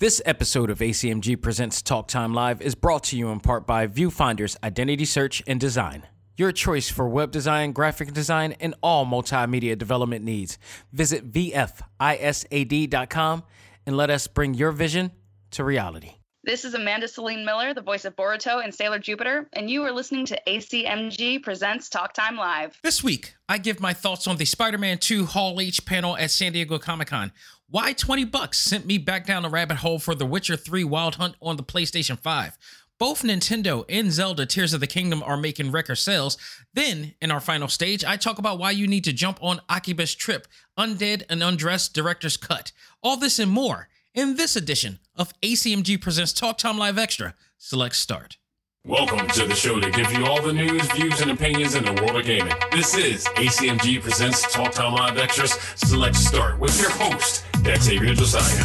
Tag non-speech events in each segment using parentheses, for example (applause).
This episode of ACMG Presents Talk Time Live is brought to you in part by Viewfinder's Identity Search and Design. Your choice for web design, graphic design, and all multimedia development needs. Visit VFISAD.com and let us bring your vision to reality. This is Amanda Celine Miller, the voice of Boruto and Sailor Jupiter, and you are listening to ACMG Presents Talk Time Live. This week, I give my thoughts on the Spider-Man 2 Hall H panel at San Diego Comic-Con. Why 20 bucks sent me back down the rabbit hole for The Witcher 3 Wild Hunt on the PlayStation 5. Both Nintendo and Zelda Tears of the Kingdom are making record sales. Then, in our final stage, I talk about why you need to jump on Akiba's Trip, Undead and Undressed Director's Cut. All this and more in this edition of ACMG Presents Talk Time Live Extra. Select Start. Welcome to the show that gives you all the news, views, and opinions in the world of gaming. This is ACMG Presents Talk Time Live Extras Select Start with your host, Xavier Josiah.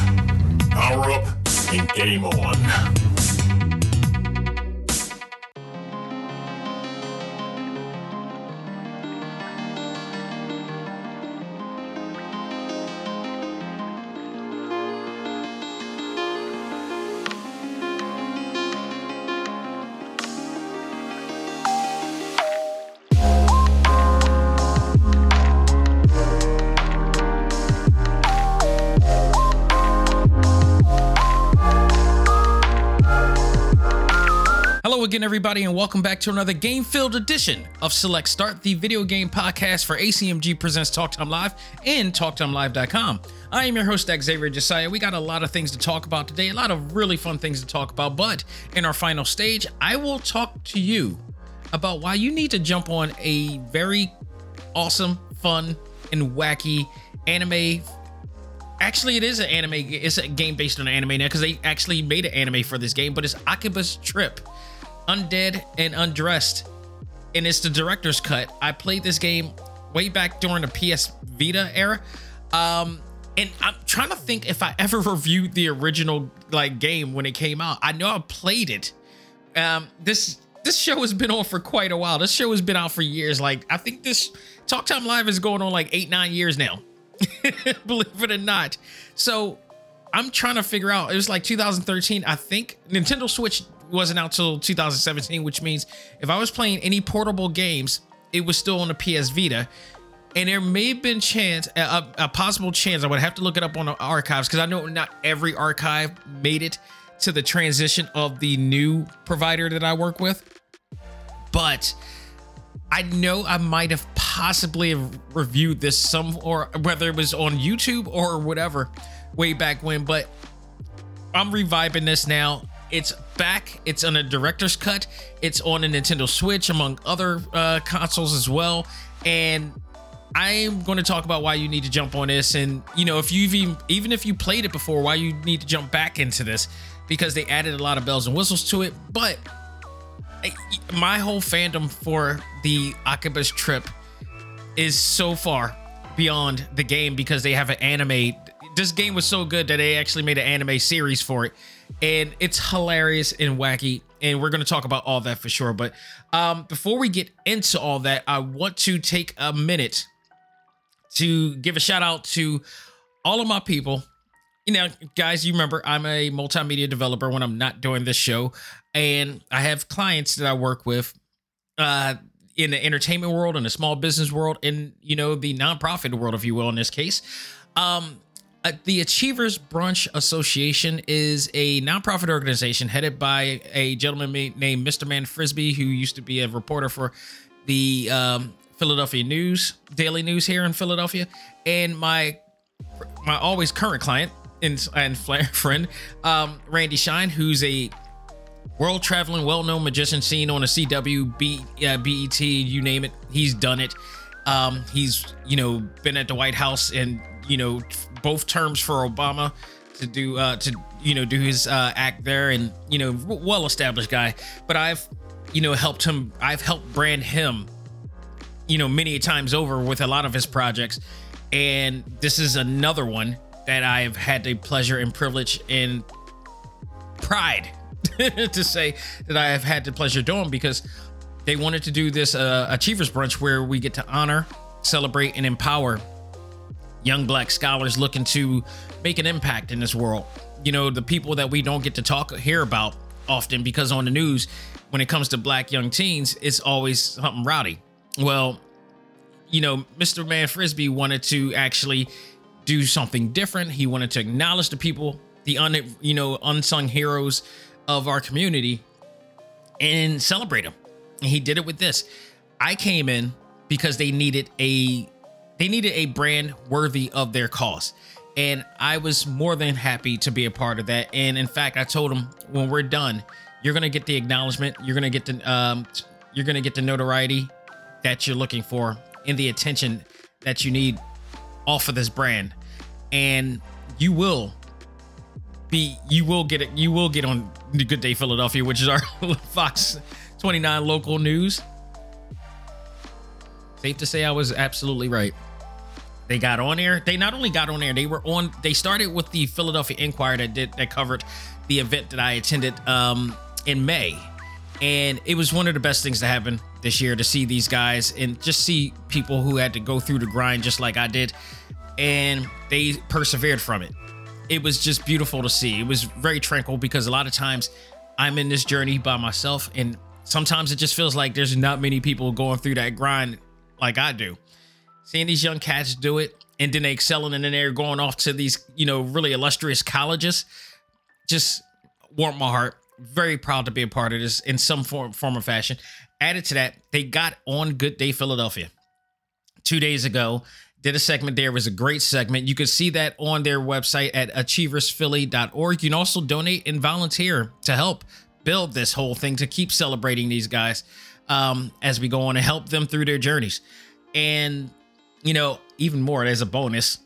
Power up and game on. Again, everybody, and welcome back to another game filled edition of Select Start, the video game podcast for ACMG Presents Talk Time Live and TalkTimeLive.com. I am your host, Xavier Josiah. We got a lot of things to talk about today, a lot of really fun things to talk about, but in our final stage, I will talk to you about why you need to jump on a very awesome, fun, and wacky anime actually it is an anime it's a game based on anime now because they actually made an anime for this game but it's akiba's trip Undead and Undressed, and it's the director's cut. I played this game way back during the PS Vita era. Um, and I'm trying to think if I ever reviewed the original like game when it came out. I know I played it. Um, this this show has been on for quite a while. This show has been out for years. Like I think this Talk Time Live is going on like eight nine years now. (laughs) Believe it or not. So I'm trying to figure out. It was like 2013. I think Nintendo Switch wasn't out till 2017, which means if I was playing any portable games, it was still on the PS Vita. And there may have been chance, a, a possible chance. I would have to look it up on the archives because I know not every archive made it to the transition of the new provider that I work with. But I know I might have possibly reviewed this some or whether it was on YouTube or whatever way back when. But I'm reviving this now. It's back. It's on a director's cut. It's on a Nintendo Switch, among other uh, consoles as well. And I'm going to talk about why you need to jump on this. And you know, if you've even even if you played it before, why you need to jump back into this because they added a lot of bells and whistles to it. But my whole fandom for the Akiba's Trip is so far beyond the game because they have an anime. This game was so good that they actually made an anime series for it and it's hilarious and wacky and we're going to talk about all that for sure but um, before we get into all that i want to take a minute to give a shout out to all of my people. You know guys you remember i'm a multimedia developer when i'm not doing this show and i have clients that i work with uh, in the entertainment world in the small business world in you know the nonprofit world if you will in this case. Um the Achievers Brunch Association is a nonprofit organization headed by a gentleman named Mr. Man Frisbee, who used to be a reporter for the um, Philadelphia News, Daily News here in Philadelphia, and my my always current client and, and (laughs) friend, um, Randy Shine, who's a world traveling, well known magician seen on a CW, B, uh, BET, you name it. He's done it. Um, he's you know been at the White House and you know both terms for Obama to do uh to you know do his uh act there and you know well established guy. But I've you know helped him I've helped brand him you know many times over with a lot of his projects. And this is another one that I've had the pleasure and privilege and pride (laughs) to say that I have had the pleasure doing because they wanted to do this uh, achievers brunch where we get to honor celebrate and empower young black scholars looking to make an impact in this world. you know, the people that we don't get to talk hear about often because on the news, when it comes to black young teens, it's always something rowdy. Well, you know, Mr. Man Frisbee wanted to actually do something different. He wanted to acknowledge the people, the un, you know, unsung heroes of our community and celebrate them. And he did it with this. I came in because they needed a they needed a brand worthy of their cause. And I was more than happy to be a part of that. And in fact, I told them when we're done, you're gonna get the acknowledgement, you're gonna get the um you're gonna get the notoriety that you're looking for and the attention that you need off of this brand. And you will be you will get it you will get on the Good Day Philadelphia, which is our (laughs) Fox 29 local news. Safe to say I was absolutely right. They got on air. They not only got on air, they were on. They started with the Philadelphia Inquirer that did that covered the event that I attended um, in May, and it was one of the best things to happen this year to see these guys and just see people who had to go through the grind just like I did, and they persevered from it. It was just beautiful to see. It was very tranquil because a lot of times I'm in this journey by myself, and sometimes it just feels like there's not many people going through that grind like I do seeing these young cats do it and then they excelling and then they're going off to these you know really illustrious colleges just warmed my heart. Very proud to be a part of this in some form form or fashion. Added to that they got on good day philadelphia two days ago. Did a segment there. It was a great segment. You can see that on their website at achieversphilly.org you can also donate and volunteer to help build this whole thing to keep celebrating these guys um, as we go on and help them through their journeys. And you know, even more as a bonus,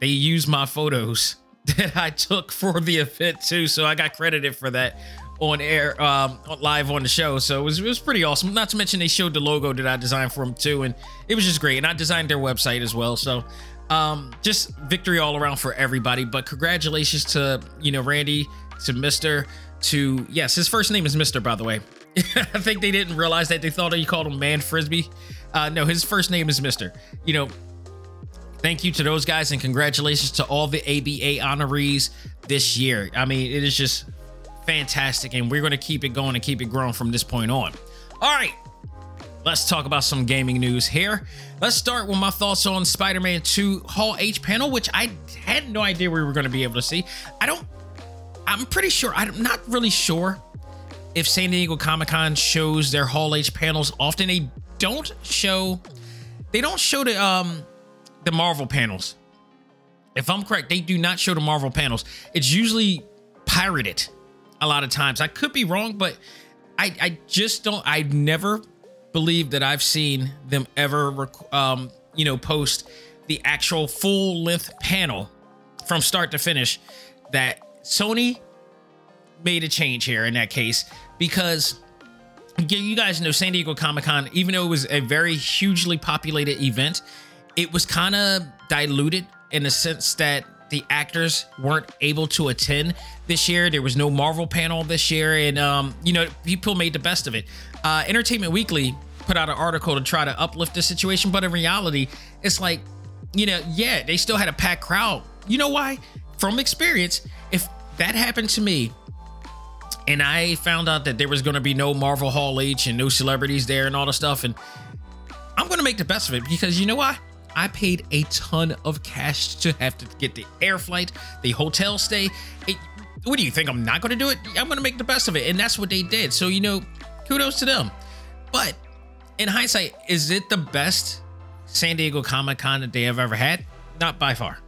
they use my photos (laughs) that I took for the event too. So I got credited for that on air, um, live on the show. So it was, it was pretty awesome. Not to mention they showed the logo that I designed for them too, and it was just great. And I designed their website as well. So um, just victory all around for everybody. But congratulations to you know Randy, to Mister, to yes, his first name is Mister by the way. (laughs) I think they didn't realize that they thought he called him Man Frisbee. Uh, no, his first name is Mister. You know, thank you to those guys and congratulations to all the ABA honorees this year. I mean, it is just fantastic, and we're going to keep it going and keep it growing from this point on. All right, let's talk about some gaming news here. Let's start with my thoughts on Spider Man 2 Hall H panel, which I had no idea we were going to be able to see. I don't, I'm pretty sure, I'm not really sure if San Diego Comic Con shows their Hall H panels often. They don't show, they don't show the, um, the Marvel panels. If I'm correct, they do not show the Marvel panels. It's usually pirated a lot of times. I could be wrong, but I, I just don't, I never believe that I've seen them ever, um, you know, post the actual full length panel from start to finish that Sony made a change here in that case because you guys know San Diego Comic Con, even though it was a very hugely populated event, it was kind of diluted in the sense that the actors weren't able to attend this year. There was no Marvel panel this year, and um, you know, people made the best of it. Uh, Entertainment Weekly put out an article to try to uplift the situation, but in reality, it's like, you know, yeah, they still had a packed crowd. You know why? From experience, if that happened to me, and I found out that there was going to be no Marvel Hall H and no celebrities there and all the stuff, and I'm going to make the best of it because you know what? I paid a ton of cash to have to get the air flight, the hotel stay. It, what do you think? I'm not going to do it? I'm going to make the best of it. And that's what they did. So, you know, kudos to them. But in hindsight, is it the best San Diego Comic Con that they have ever had? Not by far.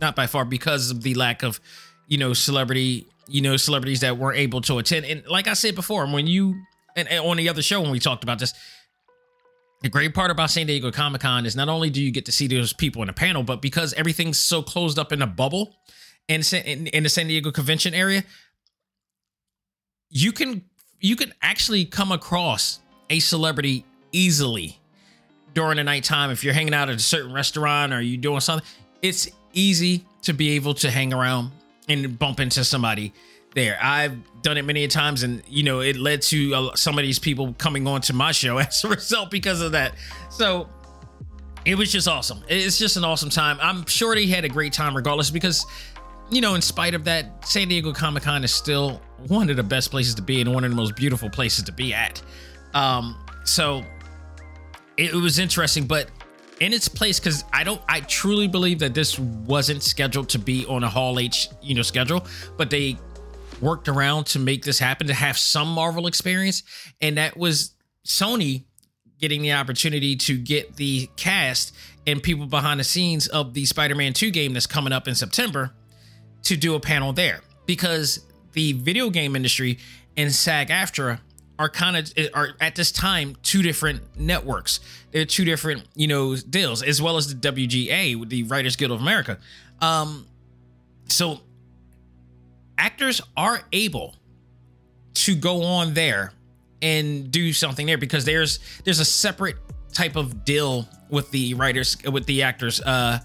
Not by far because of the lack of, you know, celebrity, you know, celebrities that weren't able to attend. And like I said before, when you, and, and on the other show when we talked about this, the great part about San Diego Comic Con is not only do you get to see those people in a panel, but because everything's so closed up in a bubble in, in, in the San Diego convention area, you can you can actually come across a celebrity easily during the nighttime if you're hanging out at a certain restaurant or you're doing something. It's easy to be able to hang around and bump into somebody there. I've done it many a times, and you know, it led to uh, some of these people coming on to my show (laughs) as a result because of that. So it was just awesome. It's just an awesome time. I'm sure they had a great time regardless because you know, in spite of that, San Diego Comic Con is still one of the best places to be and one of the most beautiful places to be at. Um, so it was interesting, but in its place, because I don't, I truly believe that this wasn't scheduled to be on a Hall H, you know, schedule, but they worked around to make this happen to have some Marvel experience, and that was Sony getting the opportunity to get the cast and people behind the scenes of the Spider-Man 2 game that's coming up in September to do a panel there. Because the video game industry and SAG-AFTRA are kind of are at this time two different networks. They're two different, you know, deals, as well as the WGA, the Writers Guild of America. Um, so actors are able to go on there and do something there because there's there's a separate type of deal with the writers with the actors uh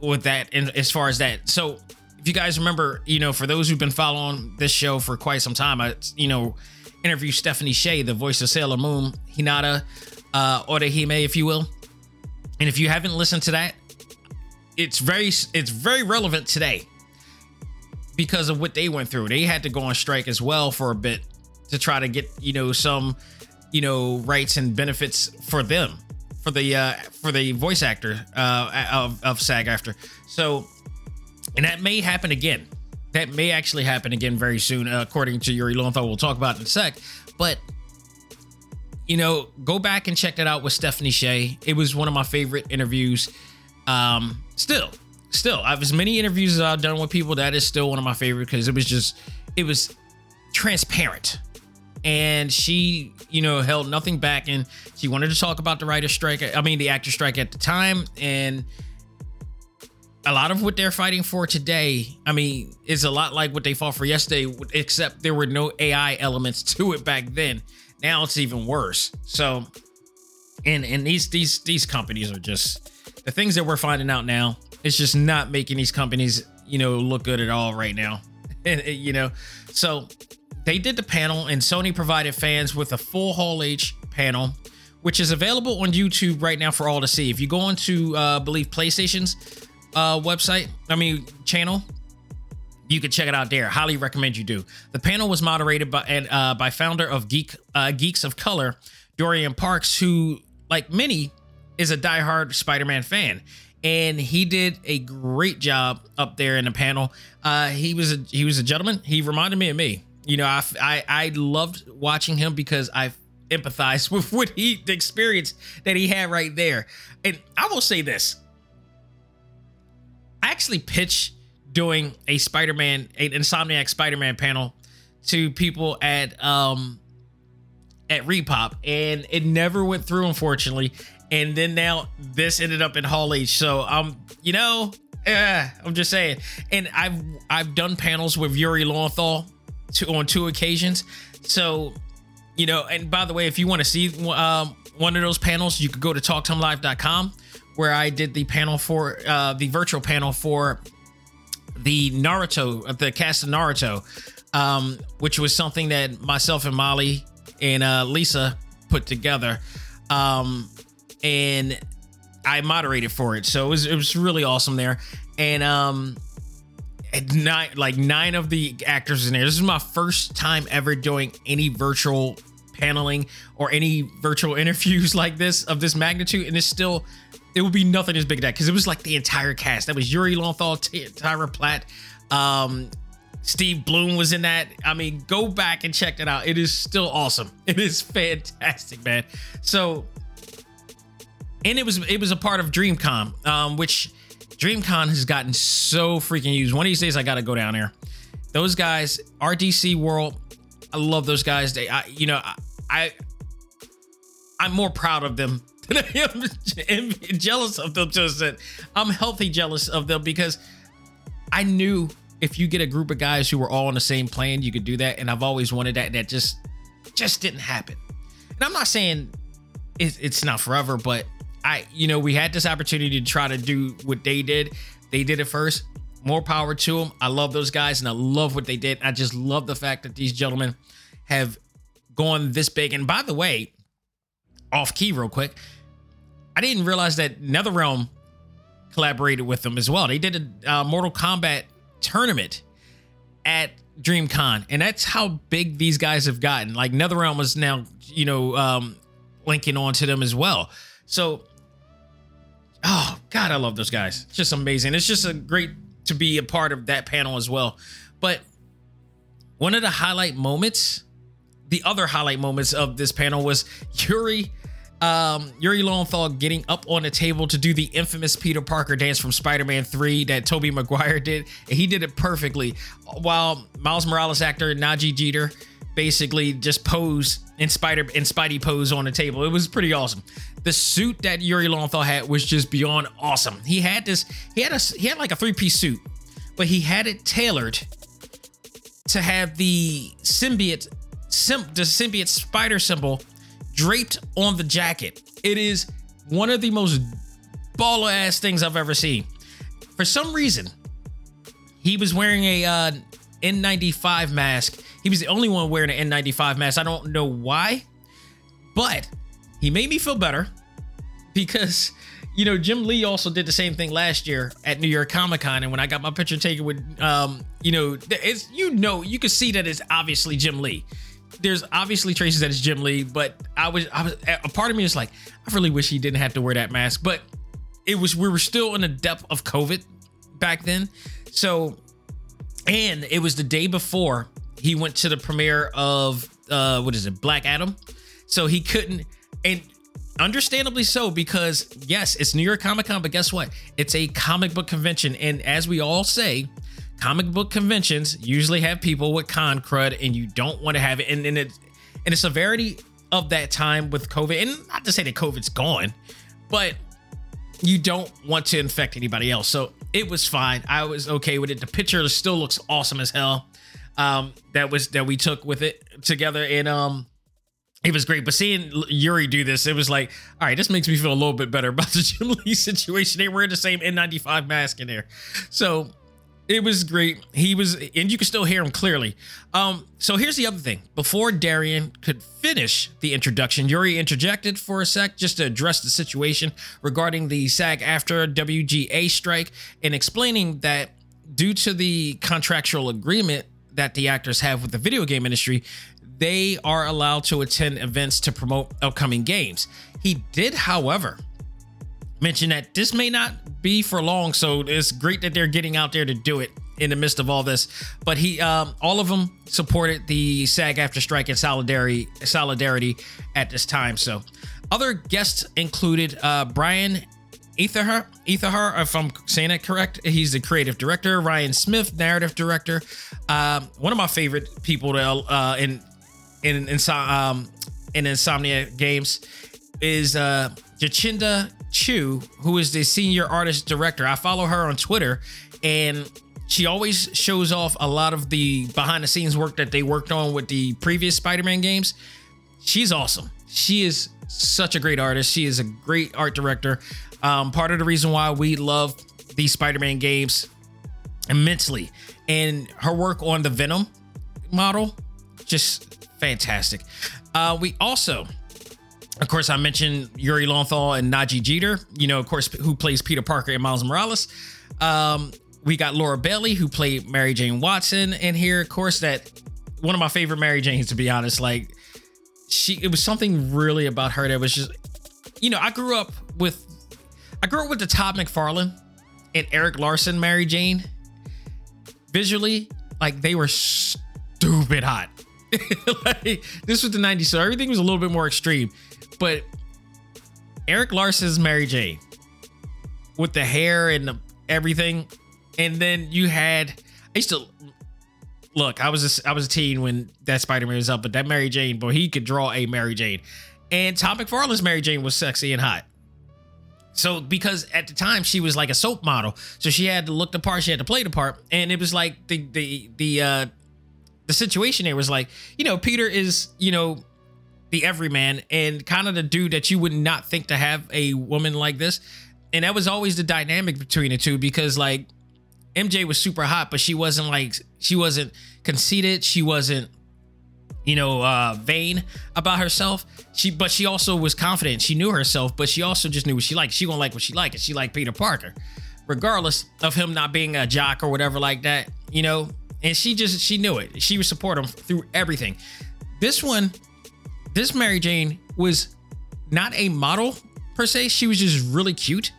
with that and as far as that so if you guys remember you know for those who've been following this show for quite some time i you know interview stephanie sheh the voice of sailor moon hinata uh orihime if you will. And if you haven't listened to that it's very it's very relevant today because of what they went through. They had to go on strike as well for a bit to try to get you know some you know rights and benefits for them for the uh for the voice actor uh of, of SAG-AFTRA. so and that may happen again that may actually happen again very soon uh, according to yuri lowenthal we'll talk about it in a sec. But you know go back and check that out with stephanie sheh it was one of my favorite interviews. Um still still i've as many interviews as i've done with people that is still one of my favorite because it was just it was transparent. And she you know held nothing back and she wanted to talk about the writer strike i mean the actor strike at the time and a lot of what they're fighting for today i mean is a lot like what they fought for yesterday except there were no ai elements to it back then. Now it's even worse. So and and these these these companies are just the things that we're finding out now it's just not making these companies you know look good at all right now. (laughs) And you know so they did the panel and Sony provided fans with a full Hall H panel, which is available on YouTube right now for all to see. If you go onto, uh, believe PlayStation's uh, website, I mean channel, you can check it out there. Highly recommend you do. The panel was moderated by and uh, by founder of Geek uh, Geeks of Color, Dorian Parks, who, like many, is a diehard Spider-Man fan and he did a great job up there in the panel. Uh, he was a he was a gentleman. He reminded me of me. You know, I, I, I loved watching him because I empathized (laughs) with what he, the experience that he had right there. And I will say this I actually pitched doing a Spider Man, an Insomniac Spider Man panel to people at, um, at Repop, and it never went through, unfortunately. And then now this ended up in Hall H. So um, you know, yeah, I'm just saying. And I've I've done panels with Yuri Lowenthal to, on two occasions. So, you know, and by the way, if you want to see um, one of those panels, you could go to talktimelive.com where I did the panel for uh, the virtual panel for the Naruto, the cast of Naruto, um, which was something that myself and Molly and uh, Lisa put together. Um, and I moderated for it. So it was, it was really awesome there. And um, nine like nine of the actors in there. This is my first time ever doing any virtual paneling or any virtual (laughs) interviews like this of this magnitude, and it's still it would be nothing as big as that because it was like the entire cast. That was Yuri Lowenthal, Ty- Tyra Platt, um, Steve Blum was in that. I mean, go back and check that out. It is still awesome. (laughs) It is fantastic, man. So, and it was it was a part of DreamCon, um, which DreamCon has gotten so freaking used. One of these days, I got to go down there. Those guys, RDC World, I love those guys. They, I, you know, I, I, I'm more proud of them (laughs) I am (laughs) jealous of them. Just that I'm healthy jealous of them because I knew if you get a group of guys who were all on the same plane, you could do that. And I've always wanted that. And that just, just didn't happen. And I'm not saying it, it's not forever, but I, you know, we had this opportunity to try to do what they did. They did it first. More power to them. I love those guys and I love what they did. I just love the fact that these gentlemen have gone this big. And by the way, off key real quick, I didn't realize that NetherRealm collaborated with them as well. They did a uh, Mortal Kombat tournament at DreamCon, and that's how big these guys have gotten. Like NetherRealm was now, you know, um, linking on to them as well. So, oh God, I love those guys. It's just amazing. It's just a great to be a part of that panel as well. But one of the highlight moments, the other highlight moments of this panel was Yuri um, Yuri Lowenthal getting up on the table to do the infamous Peter Parker dance from Spider-Man 3 that Tobey Maguire did. And he did it perfectly. While Miles Morales actor Nadji Jeter basically just posed in Spider in Spidey pose on the table. It was pretty awesome. The suit that Yuri Lowenthal had was just beyond awesome. He had this, he had a he had like a three-piece suit, but he had it tailored to have the symbiote sim, the symbiote spider symbol draped on the jacket. It is one of the most baller ass things I've ever seen. For some reason, he was wearing a uh, N95 mask. He was the only one wearing an N95 mask. I don't know why, but he made me feel better because you know Jim Lee also did the same thing last year at New York Comic Con, and when I got my picture taken with, um, you know, it's you know you can see that it's obviously Jim Lee there's obviously traces that it's Jim Lee, but I was I was a part of me is like, I really wish he didn't have to wear that mask. But it was we were still in the depth of COVID back then. So and it was the day before he went to the premiere of uh what is it, Black Adam. So he couldn't and understandably so because yes, it's New York Comic Con, but guess what? It's a comic book convention. And as we all say, comic book conventions usually have people with con crud and you don't want to have it and, and it and the severity of that time with covid and not to say that covid's gone but you don't want to infect anybody else so it was fine i was okay with it the picture still looks awesome as hell um that was that we took with it together and um it was great, but seeing Yuri do this, it was like, all right, this makes me feel a little bit better about the (laughs) Jim Lee situation. They were in the same N95 mask in there. So it was great. He was, and you can still hear him clearly. Um, so here's the other thing. Before Dorian could finish the introduction, Yuri interjected for a sec just to address the situation regarding the SAG-AFTRA WGA strike and explaining that due to the contractual agreement that the actors have with the video game industry, they are allowed to attend events to promote upcoming games. He did, however, mention that this may not be for long, so it's great that they're getting out there to do it in the midst of all this. But he, um, all of them supported the SAG-AFTRA strike and solidarity, solidarity at this time. So, other guests included uh, Brian Etherhar, Etherhar, if I'm saying it correct. He's the creative director. Ryan Smith, narrative director. Um, one of my favorite people to, uh, in in in, um, in Insomniac Games is uh, Jacinda Chew, who is the senior artist director. I follow her on Twitter and she always shows off a lot of the behind the scenes work that they worked on with the previous Spider-Man games. She's awesome. She is such a great artist. She is a great art director. Um, part of the reason why we love these Spider-Man games immensely. And her work on the Venom model, just fantastic. Uh, we also of course, I mentioned Yuri Lowenthal and Nadji Jeter, you know, of course, who plays Peter Parker and Miles Morales. Um, we got Laura Bailey, who played Mary Jane Watson in here. Of course, that one of my favorite Mary Janes, to be honest. Like, she, it was something really about her that was just, you know, I grew up with, I grew up with the Todd McFarlane and Eric Larsen Mary Jane. Visually, like, they were stupid hot. (laughs) like, this was the 90s, so everything was a little bit more extreme. But Eric Larsen's Mary Jane with the hair and the, everything, and then you had I used to look. I was a, I was a teen when that Spider Man was up, but that Mary Jane, boy, he could draw a Mary Jane, and Tom McFarlane's Mary Jane was sexy and hot. So because at the time she was like a soap model, so she had to look the part, she had to play the part, and it was like the the the uh the situation there was like, you know, Peter is, you know, the everyman and kind of the dude that you would not think to have a woman like this. And that was always the dynamic between the two because like MJ was super hot, but she wasn't like she wasn't conceited. She wasn't, you know, uh vain about herself. She but she also was confident. She knew herself, but she also just knew what she liked. She gonna like what she liked, and she liked Peter Parker. regardless of him not being a jock or whatever like that, you know. And she just she knew it. She would support him through everything. This one, this Mary Jane was not a model per se. She was just really cute.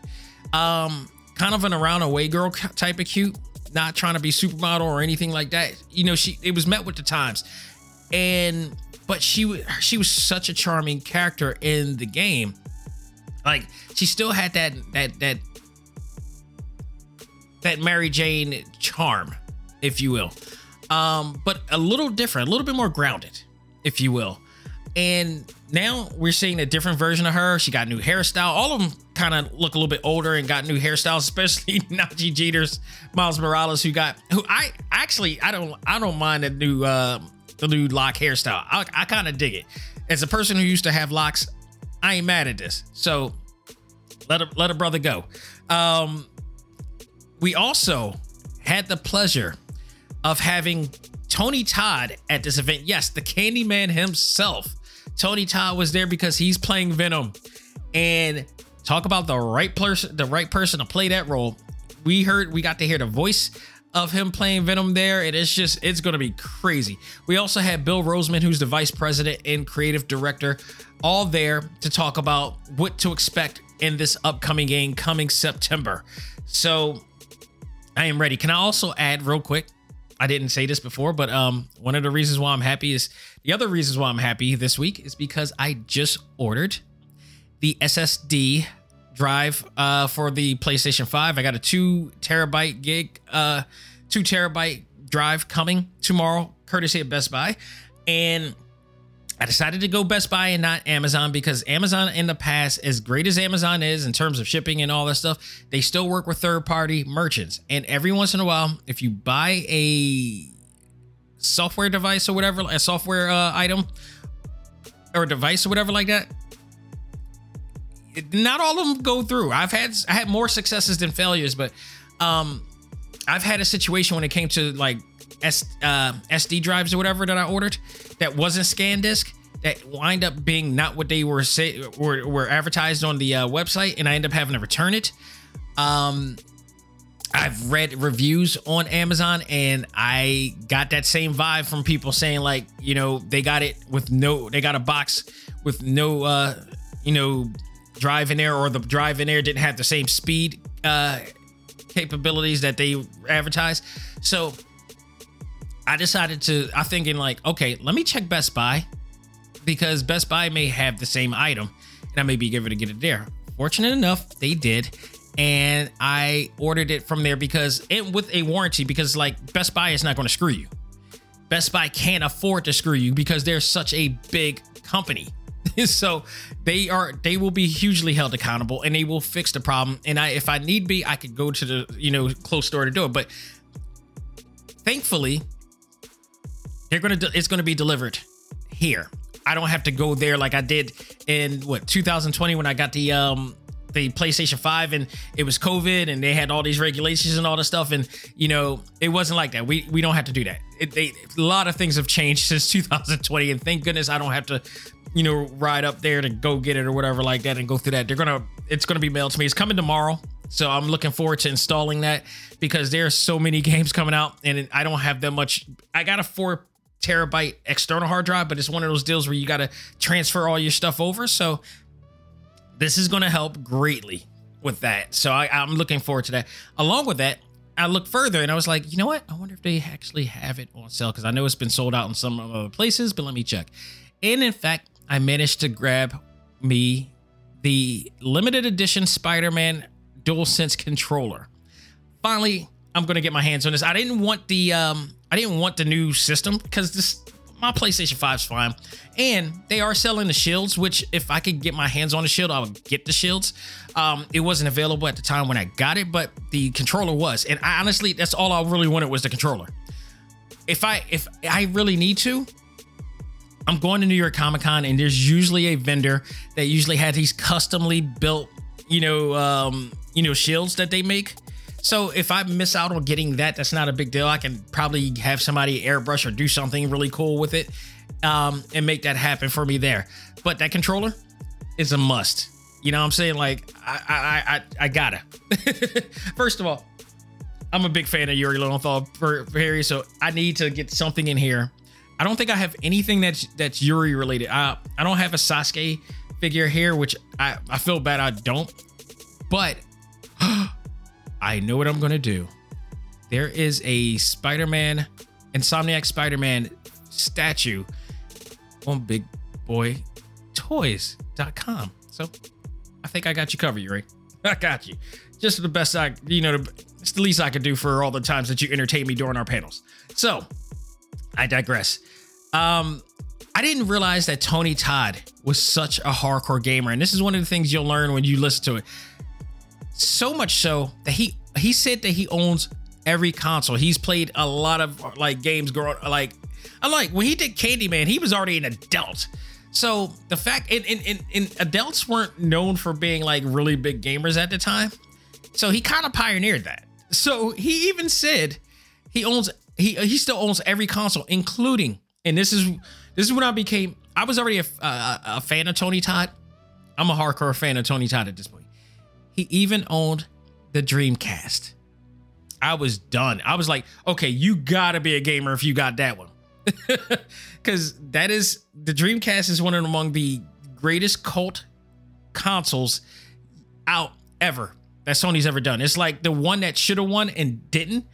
Um, kind of an around away girl type of cute, not trying to be supermodel or anything like that. You know, she it was met with the times. And but she she was such a charming character in the game. Like she still had that that that that Mary Jane charm, if you will. Um, but a little different, a little bit more grounded, if you will. And now we're seeing a different version of her. She got new hairstyle. All of them kind of look a little bit older and got new hairstyles, especially (laughs) Nadji Jeter's Miles Morales, who got who I actually I don't I don't mind the new uh the new lock hairstyle. I, I kind of dig it. As a person who used to have locks, I ain't mad at this. So let a let a brother go. Um, we also had the pleasure of having Tony Todd at this event. Yes, the Candyman himself. Tony Todd was there because he's playing Venom. And talk about the right person, the right person to play that role. We heard, we got to hear the voice of him playing Venom there, and it's just it's gonna be crazy. We also had Bill Rosemann, who's the vice president and creative director, all there to talk about what to expect in this upcoming game coming September. So I am ready. Can I also add real quick? I didn't say this before, but um, one of the reasons why I'm happy is the other reasons why I'm happy this week is because I just ordered the SSD drive uh, for the PlayStation 5. I got a two terabyte gig, uh, two terabyte drive coming tomorrow, courtesy of Best Buy. And I decided to go Best Buy and not Amazon because Amazon in the past, as great as Amazon is in terms of shipping and all that stuff, they still work with third party merchants. And every once in a while, if you buy a software device or whatever, a software uh, item or device or whatever like that, not all of them go through. I've had I had more successes than failures, but um, I've had a situation when it came to like S, uh, SD drives or whatever that I ordered that wasn't SanDisk that wind up being not what they were say were, were advertised on the uh, website, and I end up having to return it. Um, I've read reviews on Amazon and I got that same vibe from people saying like, you know, they got it with no they got a box with no uh, you know, drive in there or the drive in there didn't have the same speed uh capabilities that they advertised. So I decided to I'm thinking like, okay, let me check Best Buy because Best Buy may have the same item and I may be able to get it there. Fortunate enough, they did. And I ordered it from there because it with a warranty because like Best Buy is not going to screw you. Best Buy can't afford to screw you because they're such a big company. (laughs) so they are they will be hugely held accountable and they will fix the problem. And I if I need be, I could go to the you know close store to do it. But thankfully, they're gonna it's gonna be delivered here. I don't have to go there like I did in what 2020 when I got the um the PlayStation 5 and it was COVID and they had all these regulations and all this stuff. And, you know, it wasn't like that. We we don't have to do that. It, they, a lot of things have changed (laughs) since 2020. And thank goodness I don't have to, you know, ride up there to go get it or whatever like that and go through that. They're to, it's to be mailed to me. It's coming tomorrow. So I'm looking forward to installing that because there are so many (laughs) games coming out and I don't have that much. I got a four terabyte external hard drive, but it's one of those deals where you got to transfer all your stuff over. So this is going to help greatly with that. So I, I'm looking forward to that. Along with that, I looked further and I was like, you know what? I wonder if they actually have it on sale because I know it's been sold out in some other places, but let me check. And in fact, I managed to grab me the limited edition Spider Man DualSense controller. Finally, I'm gonna get my hands on this. I didn't want the um, I didn't want the new system because this my PlayStation 5 is fine. And they are selling the shields, which if I could get my hands on the shield, I would get the shields. Um, it wasn't available at the time when I got it, but the controller was. And I, honestly, that's all I really wanted was the controller. If I if I really need to, I'm going to New York Comic Con, and there's usually a vendor that usually had these customly built, you know, um, you know, shields that they make. So if I miss out on getting that, that's not a big deal. I can probably have somebody airbrush or do something really cool with it um, and make that happen for me there. But that controller is a must. You know what I'm saying? Like I I I, I gotta. (laughs) First of all, I'm a big fan of Yuri Lowenthal Harry, so I need to get something in here. I don't think I have anything that's that's Yuri related. I I don't have a Sasuke figure here, which I I feel bad I don't. But I know what I'm gonna do. There is a Spider-Man, Insomniac Spider-Man statue on Big Boy Toys.com. So I think I got you covered, Yuri. (laughs) I got you. Just the best I, you know, it's the least I could do for all the times that you entertain me during our panels. So I digress. Um, I didn't realize that Tony Todd was such a hardcore gamer, and this is one of the things you'll learn when you listen to it. So much so that he he said that he owns every console. He's played a lot of like games growing like I like when he did Candyman, he was already an adult. So the fact and, and, and, and adults weren't known for being like really big gamers at the time. So he kind of pioneered that. So he even said he owns he he still owns every console, including and this is this is when I became I was already a, a, a fan of Tony Todd. I'm a hardcore fan of Tony Todd at this point. He even owned the Dreamcast. I was done. I was like, okay, you gotta be a gamer if you got that one. (laughs) Because that is the Dreamcast is one of among the greatest cult consoles out ever that Sony's ever done. It's like the one that should have won and didn't.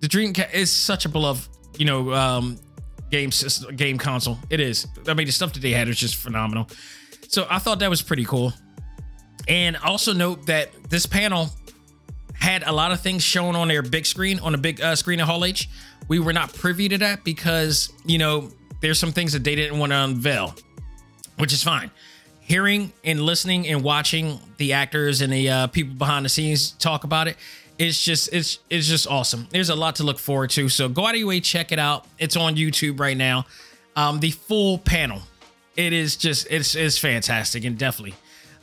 The Dreamcast is such a beloved, you know, um, game system, game console. It is. I mean, the stuff that they had is just phenomenal. So I thought that was pretty cool. And also note that this panel had a lot of things shown on their big screen, on a big uh, screen at Hall H. We were not privy to that because, you know, there's some things that they didn't want to unveil, which is fine. Hearing and listening and watching the actors and the uh, people behind the scenes talk about it, it's just it's it's just awesome. There's a lot to look forward to. So go out of your way, check it out. It's on YouTube right now. Um, the full panel. It is just it's it's fantastic and definitely.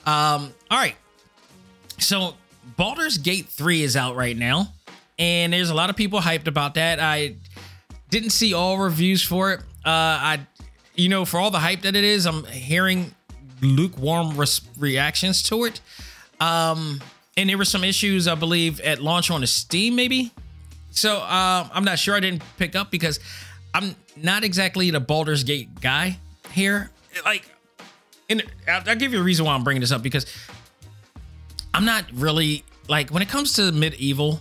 Um, all right. So Baldur's Gate 3 is out right now, and there's a lot of people hyped about that. I didn't see all reviews for it. Uh, I, you know, for all the hype that it is, I'm hearing lukewarm reactions to it. Um, and there were some issues, I believe, at launch on the Steam, maybe. So uh, I'm not sure. I didn't pick up because I'm not exactly the Baldur's Gate guy here. Like, and I'll, I'll give you a reason why I'm bringing this up because I'm not really like when it comes to medieval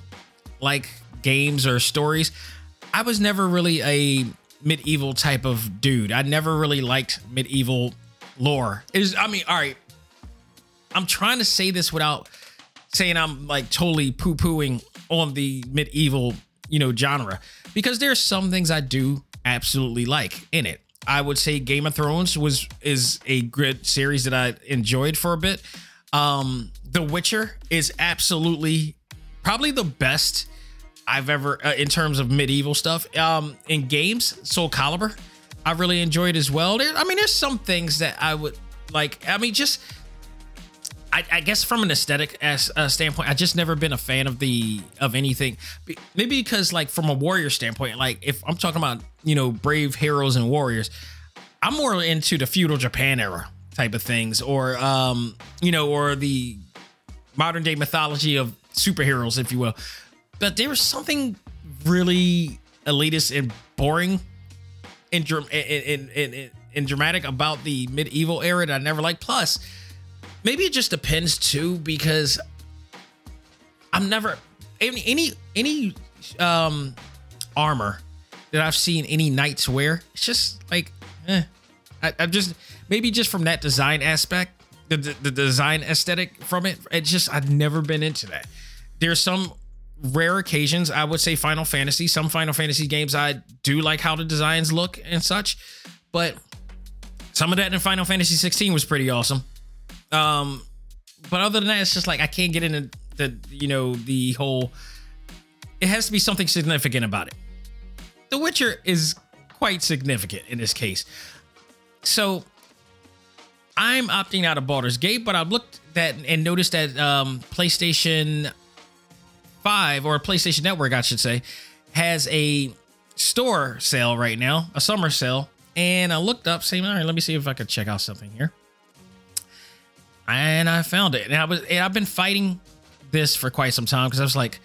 like games or stories, I was never really a medieval type of dude. I never really liked medieval lore. Is I mean, all right. I'm trying to say this without saying I'm like totally poo-pooing on the medieval, you know, genre because there's some things I do absolutely like in it. I would say Game of Thrones was is a good series that I enjoyed for a bit. Um, The Witcher is absolutely probably the best I've ever uh, in terms of medieval stuff. Um, in games, Soul Calibur, I really enjoyed as well. There, I mean, there's some things that I would like. I mean, just I, I guess from an aesthetic as uh, standpoint, I just never been a fan of the of anything. Maybe because like from a warrior standpoint, like if I'm talking about you know brave heroes and warriors, I'm more into the feudal Japan era type of things, or um, you know, or the modern day mythology of superheroes, if you will. But there was something really elitist and boring and and dramatic about the medieval era that I never liked. Plus, maybe it just depends too, because I'm never any any any um armor that I've seen any knights wear. It's just like, eh. I, I'm just maybe just from that design aspect, the, the the design aesthetic from it. It just I've never been into that. There's some rare occasions I would say Final Fantasy. Some Final Fantasy games I do like how the designs look and such, but some of that in Final Fantasy 16 was pretty awesome. Um, but other than that, it's just like I can't get into the you know the whole. It has to be something significant about it. The Witcher is quite significant in this case. So I'm opting out of Baldur's Gate, but I've looked at and noticed that um, PlayStation 5 or PlayStation Network, I should say, has a store sale right now, a summer sale. And I looked up, saying, all right, let me see if I could check out something here. And I found it. And I was and I've been fighting this for quite some time because I was like,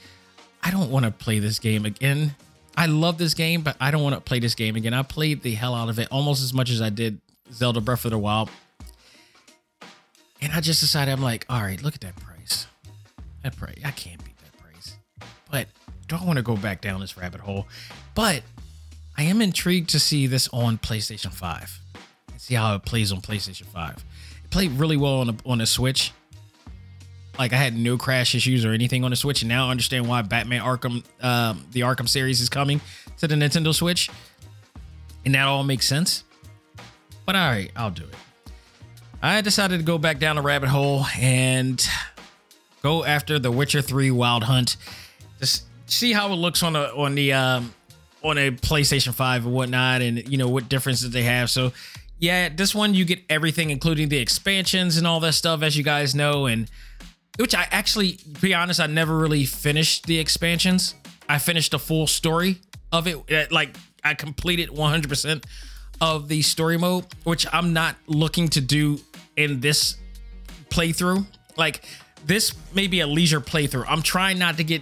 I don't want to play this game again. I love this game, but I don't want to play this game again. I played the hell out of it almost as much as I did Zelda Breath of the Wild. And I just decided I'm like, all right, look at that price. That price, I can't beat that price. But don't want to go back down this rabbit hole. But I am intrigued to see this on PlayStation 5 and see how it plays on PlayStation 5. Played really well on the on the Switch. Like I had no crash issues or anything on the Switch, and now I understand why Batman Arkham, um, the Arkham series, is coming to the Nintendo Switch, and that all makes sense. But all right, I'll do it. I decided to go back down the rabbit hole and go after the Witcher 3 Wild Hunt. Just see how it looks on the on the um, on a PlayStation 5 and whatnot, and you know what differences they have. So yeah, this one you get everything, including the expansions and all that stuff, as you guys know, and which I actually, to be honest, I never really finished the expansions. I finished the full story of it, eh, like I completed 100% of the story mode, which I'm not looking to do in this playthrough. Like this may be a leisure playthrough. I'm trying not to get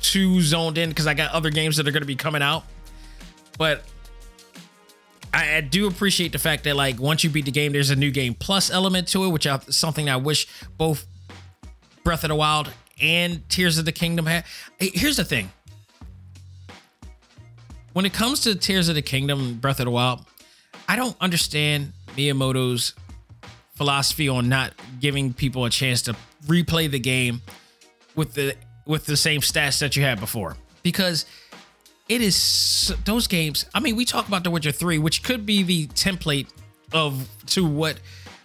too zoned in because I got other games that are going to be coming out. But I, I, do appreciate the fact that like once you beat the game, there's a new game plus element to it, which is something I wish both Breath of the Wild and Tears of the Kingdom had. Here's the thing. When it comes to Tears of the Kingdom, Breath of the Wild, I don't understand Miyamoto's philosophy on not giving people a chance to replay the game with the with the same stats that you had before because it is those games. I mean, we talk about The Witcher 3, which could be the template of to what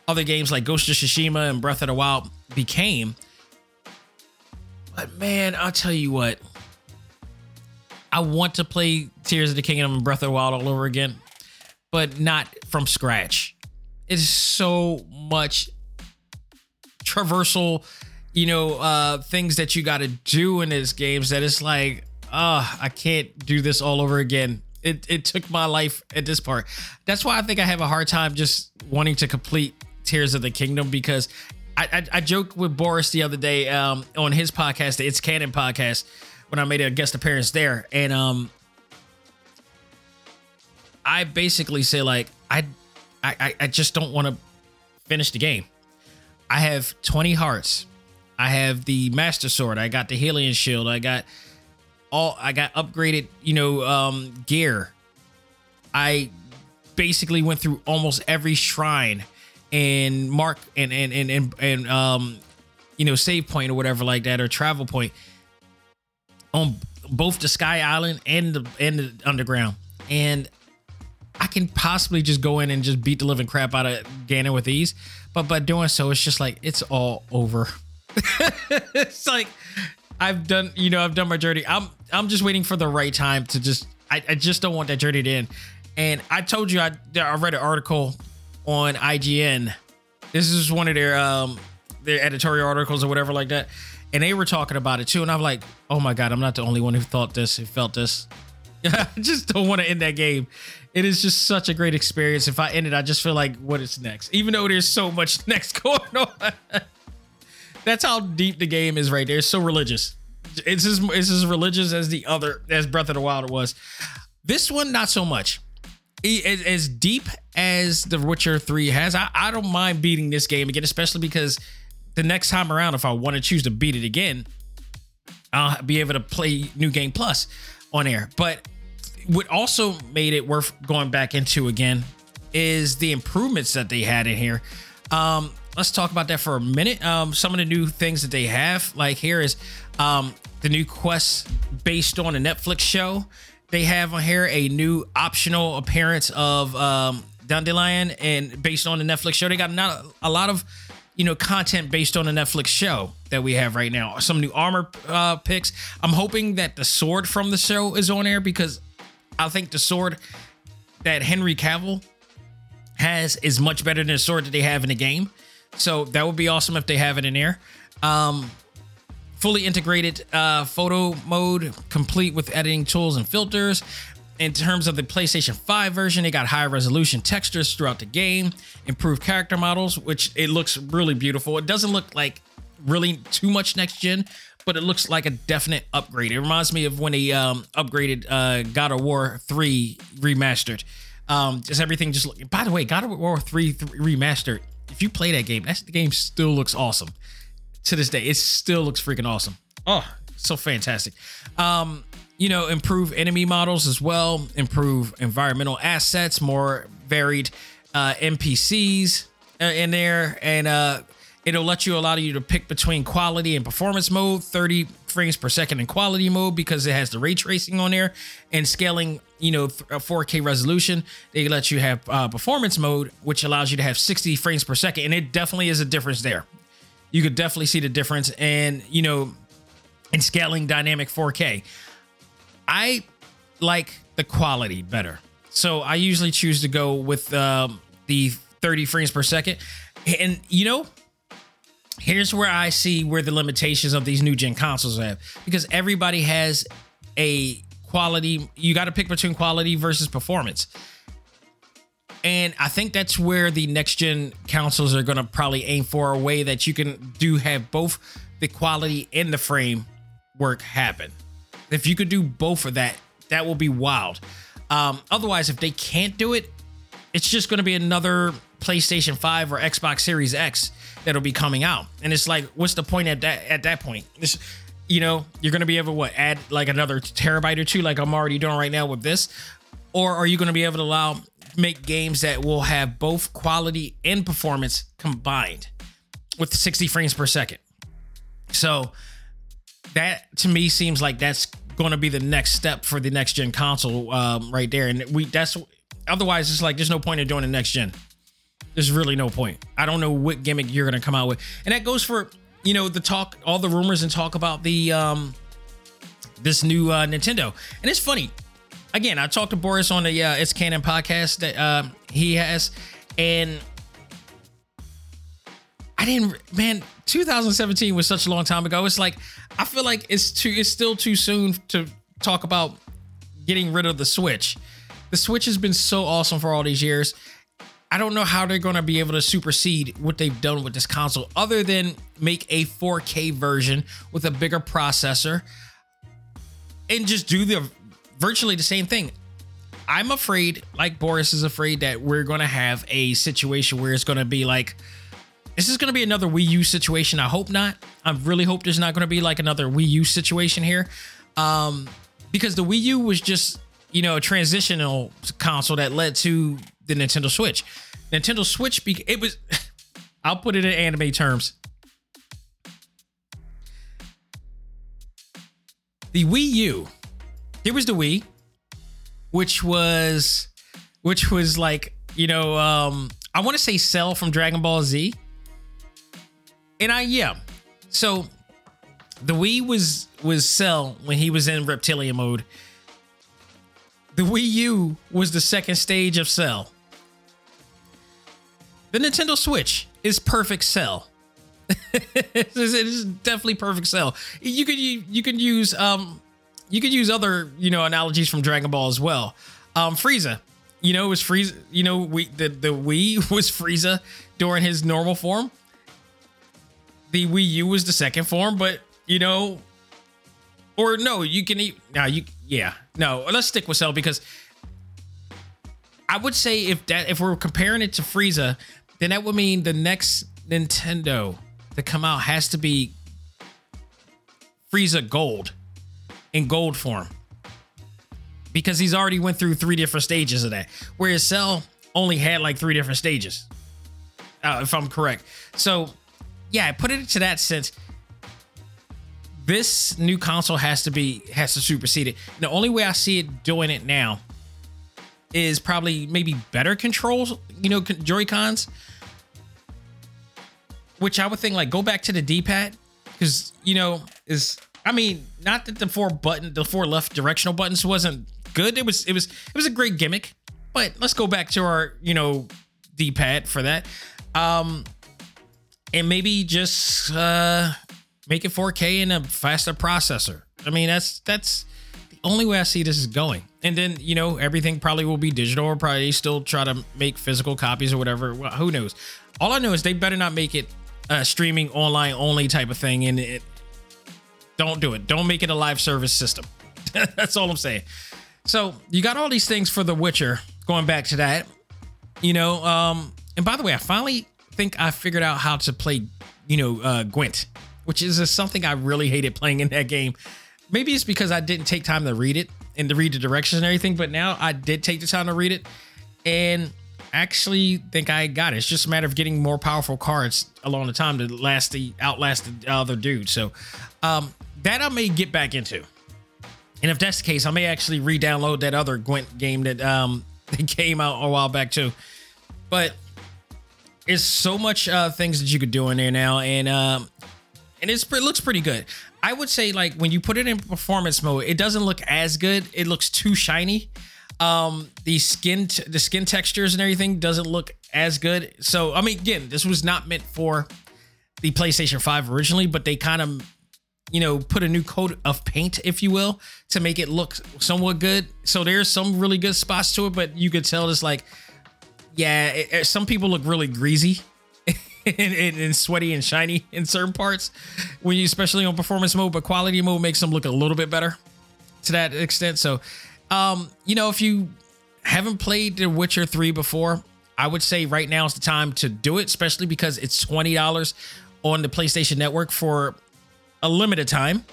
other games like Ghost of Tsushima and Breath of the Wild became. But man, I'll tell you what. I want to play Tears of the Kingdom and Breath of the Wild all over again, but not from scratch. It is so much traversal, you know, uh things that you got to do in these games that it's like uh, I can't do this all over again. It, it took my life at this part. That's why I think I have a hard time just wanting to complete Tears of the Kingdom because I, I, I joked with Boris the other day um, on his podcast, the It's Canon podcast, when I made a guest appearance there. And um, I basically say, like, I, I, I just don't want to finish the game. I have 20 hearts. I have the Master Sword. I got the Hylian Shield. I got all I got upgraded, you know, um, gear. I basically went through almost every shrine and mark and and and and, and um you know save point or whatever like that or travel point on both the sky island and the and the underground. And i can possibly just go in and just beat the living crap out of ganon with ease. But by doing so it's just like it's all over. (laughs) It's like I've done, you know, I've done my journey. I'm I'm just waiting for the right time to just I, I just don't want that journey to end. And I told you I I read an article on IGN. This is one of their um their editorial articles or whatever like that. And they were talking about it too. And I'm like, oh my God, I'm not the only one who thought this, who felt this. (laughs) I just don't want to end that game. It is just such a great experience. If I end it, I just feel like what is next? Even though there's so much (laughs) next going on. That's how deep the game is right there. It's so religious. It's as it's as religious as the other as Breath of the Wild it was. This one, not so much. As, as deep as The Witcher 3 has, I, I don't mind beating this game again, especially because the next time around, if I want to choose to beat it again, I'll be able to play New Game Plus on air. But what also made it worth going back into again is the improvements that they had in here. Um, let's talk about that for a minute. Um, some of the new things that they have, like here is um, the new quest based on a Netflix show. They have on here a new optional appearance of um, Dandelion, and based on the Netflix show, they got not a lot of you know content based on the Netflix show that we have right now. Some new armor uh, picks. I'm hoping that the sword from the show is on there because I think the sword that Henry Cavill has is much better than the sword that they have in the game. So that would be awesome if they have it in there. Um, fully integrated uh, photo mode, complete with editing tools and filters. in terms of the PlayStation 5 version, it got high resolution textures throughout the game, improved character models, which it looks really beautiful. It doesn't look like really too much next gen, but it looks like a definite upgrade. It reminds me of when they um, upgraded uh, God of War 3 remastered. Um, just everything just look. By the way, God of War 3, 3 remastered. If you play that game, that's the game still looks awesome. To this day, it still looks freaking awesome. Oh, so fantastic. Um, you know, improve enemy models as well, improve environmental assets, more varied uh, NPCs uh, in there, and uh, it'll let you allow you to pick between quality and performance mode, 30 frames per second in quality mode because it has the ray tracing on there, and scaling, you know, 4K resolution. They let you have uh, performance mode, which allows you to have 60 frames per second, and it definitely is a difference there. You could definitely see the difference, and you know, in scaling dynamic 4K. I like the quality better. So I usually choose to go with um, the 30 frames per second. And you know, here's where I see where the limitations of these new gen consoles have because everybody has a quality. You got to pick between quality versus performance. And I think that's where the next gen consoles are going to probably aim for a way that you can do have both the quality and the frame work happen. If you could do both of that, that will be wild. Um, otherwise, if they can't do it, it's just going to be another PlayStation 5 or Xbox Series X that'll be coming out. And it's like, what's the point at that at that point? You know, you're going to be able to what add like another terabyte or two, like I'm already doing right now with this, or are you going to be able to allow make games that will have both quality and performance combined with 60 frames per second? So that to me seems like that's going to be the next step for the next gen console um, right there. And we that's otherwise it's like there's no point in doing the next gen. There's really no point. I don't know what gimmick you're going to come out with, and that goes for you know the talk, all the rumors and talk about the um this new uh, Nintendo. And it's funny. Again, I talked to Boris on the uh, It's Canon podcast that uh, he has, and I didn't, man. 2017 was such a long time ago. It's like I feel like it's too, it's still too soon to talk about getting rid of the Switch. The Switch has been so awesome for all these years. I don't know how they're going to be able to supersede what they've done with this console, other than make a 4K version with a bigger processor and just do the virtually the same thing. I'm afraid, like Boris is afraid, that we're going to have a situation where it's going to be like this is going to be another Wii U situation? I hope not. I really hope there's not going to be like another Wii U situation here. Um, because the Wii U was just, you know, a transitional console that led to the Nintendo Switch. Nintendo Switch, be- it was, (laughs) I'll put it in anime terms. The Wii U, there was the Wii, which was, which was like, you know, um, I want to say Cell from Dragon Ball Z and I yeah. So the Wii was was Cell when he was in reptilian mode. The Wii U was the second stage of Cell. The Nintendo Switch is perfect Cell. (laughs) it is definitely perfect Cell. You could you could use um you could use other you know analogies from Dragon Ball as well. Um Frieza, you know, was Frieza. You know, we the the Wii (laughs) was Frieza during his normal form the Wii U was the second form, but you know, or no, you can eat now. You yeah, no. Let's stick with Cell because I would say if that if we're comparing it to Frieza, then that would mean the next Nintendo to come out has to be Frieza Gold in gold form because he's already went through three different stages of that, whereas Cell only had like three different stages, uh, if I'm correct. So yeah, I put it to that sense. This new console has to be has to supersede it. The only way I see it doing it now is probably maybe better controls, you know, Joy Cons. Which I would think like go back to the D-pad because you know is I mean not that the four button the four left directional buttons wasn't good. It was it was it was a great gimmick, but let's go back to our you know D-pad for that. Um, and maybe just uh, make it 4K and a faster processor. I mean, that's that's only way I see this is going. And then, you know, everything probably will be digital or probably still try to make physical copies or whatever. Well, who knows? All I know is they better not make it a streaming online only type of thing. And it, don't do it. Don't make it a live service system. (laughs) That's all I'm saying. So you got all these things for The Witcher. Going back to that, you know. Um, and by the way, I finally think I figured out how to play, you know, uh, Gwent, which is something I really hated playing in that game. Maybe it's because I didn't take time to read it and to read the directions and everything, but now I did take the time to read it and actually think I got it. It's just a matter of getting more powerful cards along the time to last the outlast the other dude. So um, that I may get back into. And if that's the case, I may actually re-download that other Gwent game that um (laughs) that came out a while back too. But it's so much uh things that you could do in there now, and um and it looks pretty good. I would say like when you put it in performance mode, it doesn't look as good. It looks too shiny. Um, the skin t- the skin textures and everything doesn't look as good. So I mean, again, this was not meant for the PlayStation 5 originally, but they kind of you know, put a new coat of paint, if you will, to make it look somewhat good. So there's some really good spots to it, but you could tell it's like, yeah, it, it, some people look really greasy and, and, and, sweaty and shiny in certain parts when you, especially on performance mode, but quality mode makes them look a little bit better to that extent. So, um, you know, if you haven't played The Witcher 3 before, I would say right now is the time to do it, especially because it's $20 on the PlayStation Network for a limited time.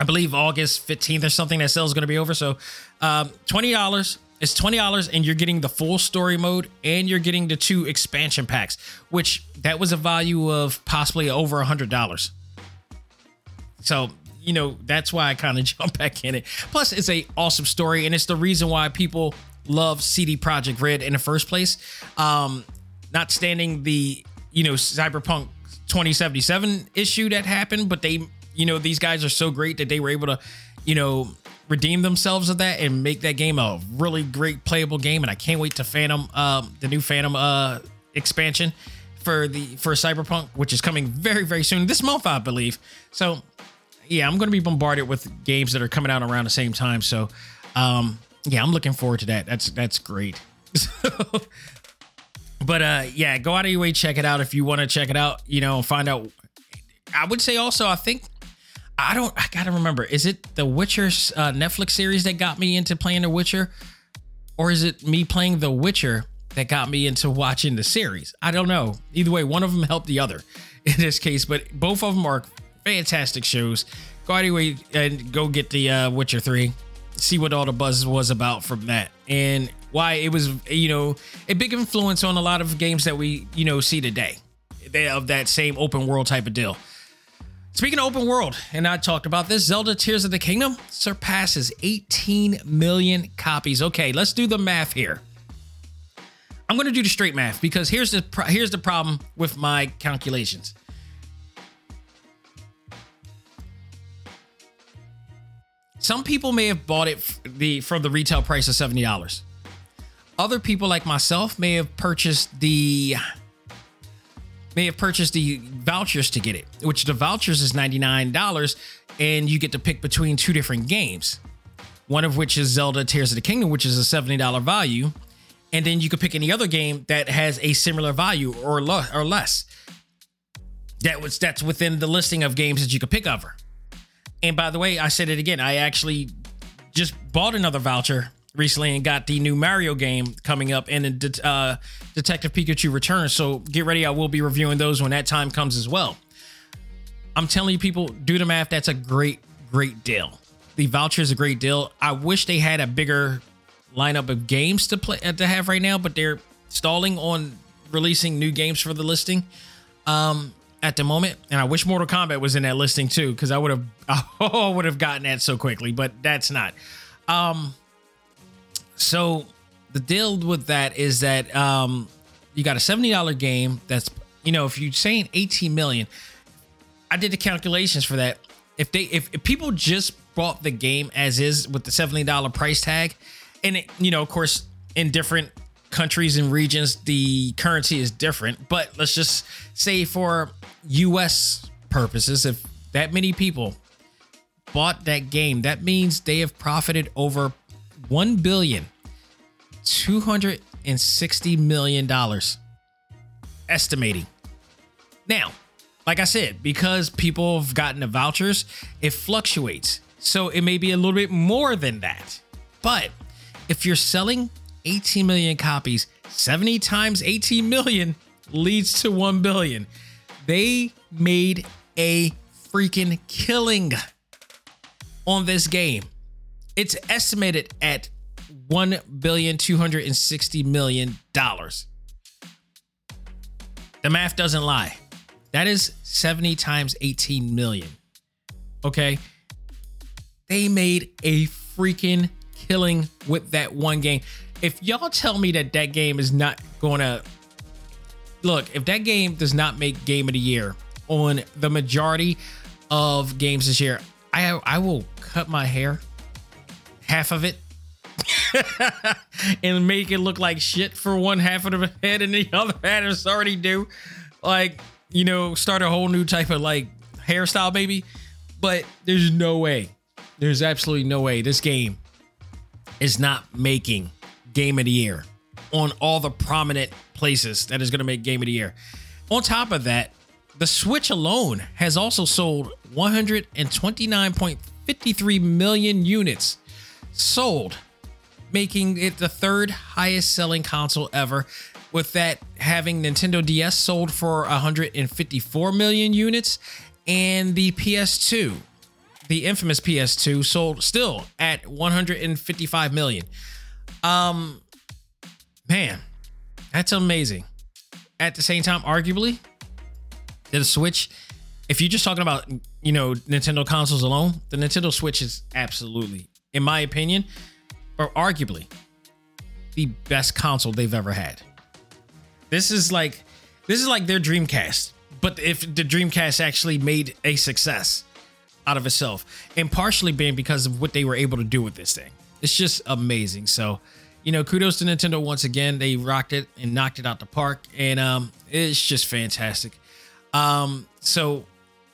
I believe August 15th or something that sale is going to be over. So um, $20. It's $20 and you're getting the full story mode and you're getting the two expansion packs, which that was a value of possibly over a $100. So, you know, that's why I kind of (laughs) jump back in it. Plus, it's a awesome story and it's the reason why people love CD Projekt Red in the first place. Um, not standing the, you know, Cyberpunk 2077 issue that happened, but they, you know, these guys are so great that they were able to, you know, redeem themselves of that and make that game a really great playable game. And I can't wait to Phantom, um, the new Phantom uh expansion for the for Cyberpunk, which is coming very very soon this month, I believe. So yeah, I'm going to be bombarded with games that are coming out around the same time. So um, yeah, I'm looking forward to that. That's that's great. (laughs) but uh yeah go out of your way check it out if you want to check it out you know find out i would say also i think i don't i gotta remember is it the witcher's uh, netflix series that got me into playing the witcher? Or is it me playing the witcher that got me into watching the series? I don't know. Either way one of them helped the other (laughs) in this case but both of them are fantastic shows. Go out of your way and go get the uh, witcher 3 see what all the buzz was about from that and why it was you know a big influence on a lot of games that we you know see today. They of that same open world type of deal speaking of open world and i talked about this zelda tears of the kingdom surpasses 18 million copies. Okay let's do the math here. I'm going to do the straight math because here's the here's the problem with my calculations. Some people may have bought it the from the retail price of $70 other people like myself may have purchased the may have purchased the vouchers to get it, which the vouchers is $99 and you get to pick between two different games. One of which is Zelda Tears of the Kingdom, which is a $70 value, and then you could pick any other game that has a similar value or lo- or less. That was that's within the listing of games that you could pick over. And by the way, I said it again. I actually just bought another voucher recently and got the new Mario game coming up and uh, Detective Pikachu Returns. So get ready. I will be reviewing those when that time comes as well. I'm telling you, people, do the math. That's a great, great deal. The voucher is a great deal. I wish they had a bigger lineup of games to play uh, to have right now, but they're stalling on releasing new games for the listing um, at the moment. And I wish Mortal Kombat was in that listing too, because I would have (laughs) I would have gotten that so quickly, but that's not. Um, so the deal with that is that um, you got a $70 game that's, you know, if you're saying 18 million, I did the calculations for that. If they if, if people just bought the game as is with the $70 price tag, and it, you know, of course, in different countries and regions, the currency is different. But let's just say for US purposes, if that many people bought that game, that means they have profited over 1 billion 260 million dollars estimating. Now, like I said, because people have gotten the vouchers, it fluctuates. So it may be a little bit more than that. But if you're selling 18 million copies, 70 times 18 million leads to 1 billion. They made a freaking killing on this game. It's estimated at one billion two hundred and sixty million dollars. The math doesn't lie. That is 70 times 18 million. Okay. They made a freaking killing with that one game. If y'all tell me that that game is not going to look, if that game does not make game of the year on the majority of games this year, I I will cut my hair, half of it, (laughs) and make it look like shit for one half of the head and the (laughs) other half is already do. Like, you know, start a whole new type of like hairstyle, maybe. But there's no way. There's absolutely no way this game is not making game of the year on all the prominent places that is going to make game of the year. On top of that, the Switch alone has also sold 129.53 million units sold, making it the third highest selling console ever. With that, having Nintendo DS sold for 154 million units, and the PS2, the infamous PS2, sold still at 155 million. Um, man, that's amazing. At the same time, arguably, the Switch, if you're just talking about, you know, Nintendo consoles alone, the Nintendo Switch is absolutely, in my opinion, or arguably, the best console they've ever had. This is like this is like their Dreamcast, but if the Dreamcast actually made a success out of itself, and partially being because of what they were able to do with this thing. It's just amazing. So, you know, kudos to Nintendo once again. They rocked it and knocked it out the park, and um, it's just fantastic. Um, so,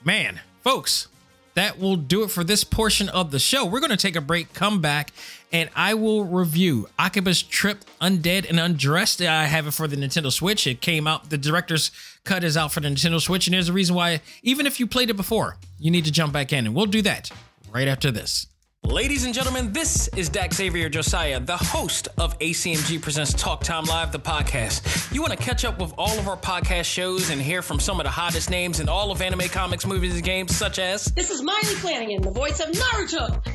man, folks, that will do it for this portion of the show. We're going to take a break, come back, and I will review Akiba's Trip Undead and Undressed. I have it for the Nintendo Switch. It came out, the director's cut is out for the Nintendo Switch, and there's a reason why, even if you played it before, you need to jump back in, and we'll do that right after this. Ladies and gentlemen, this is Dak Xavier Josiah, the host of ACMG Presents Talk Time Live, the podcast. You want to catch up with all of our podcast shows and hear from some of the hottest names in all of anime, comics, movies, and games, such as This is Maile Flanagan, the voice of Naruto.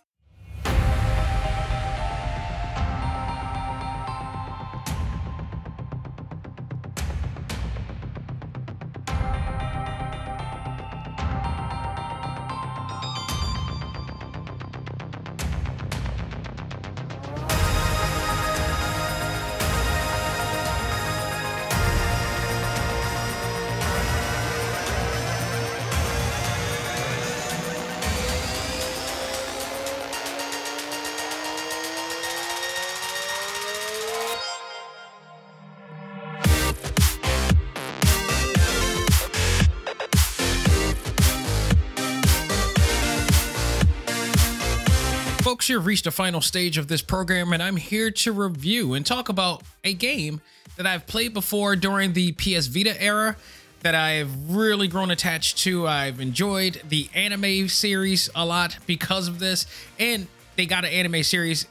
You've reached the final stage of this program, and I'm here to review and talk about a game that I've played before during the PS Vita era that I've really grown attached to. I've enjoyed the anime series a lot because of this, and they got an anime series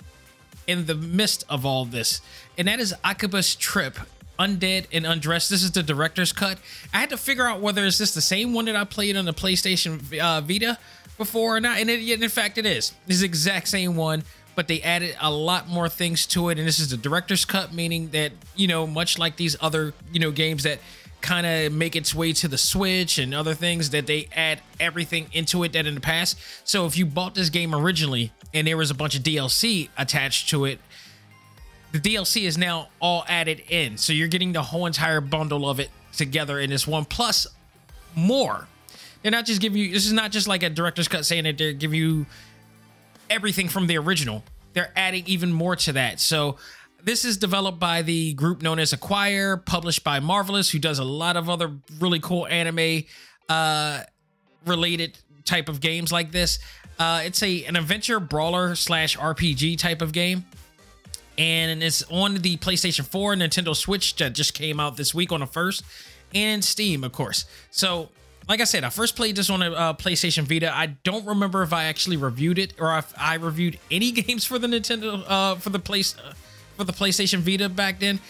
in the midst of all this, and that is Akiba's Trip. Undead and Undressed. This is the director's cut. I had to figure out whether is this the same one that I played on the PlayStation uh, Vita before or not, and it, in fact it is. This is the exact same one, but they added a lot more things to it, and this is the director's cut, meaning that you know, much like these other you know games that kind of make its way to the Switch and other things that they add everything into it that in the past. So if you bought this game originally and there was a bunch of DLC attached to it, the DLC is now all added in. So you're getting the whole entire bundle of it together in this one plus more. They're not just giving you this is not just like a director's cut saying that they're giving you everything from the original. They're adding even more to that. So this is developed by the group known as Acquire, published by Marvelous, who does a lot of other really cool anime uh, related type of games like this. Uh, it's a an adventure brawler slash RPG type of game, and it's on the PlayStation 4, Nintendo Switch that just came out this week on the first, and Steam, of course. So like I said, I first played this on a uh, PlayStation Vita. I don't remember if I actually reviewed it or if I reviewed any (laughs) games for the Nintendo uh, for the place uh, for the PlayStation Vita back then.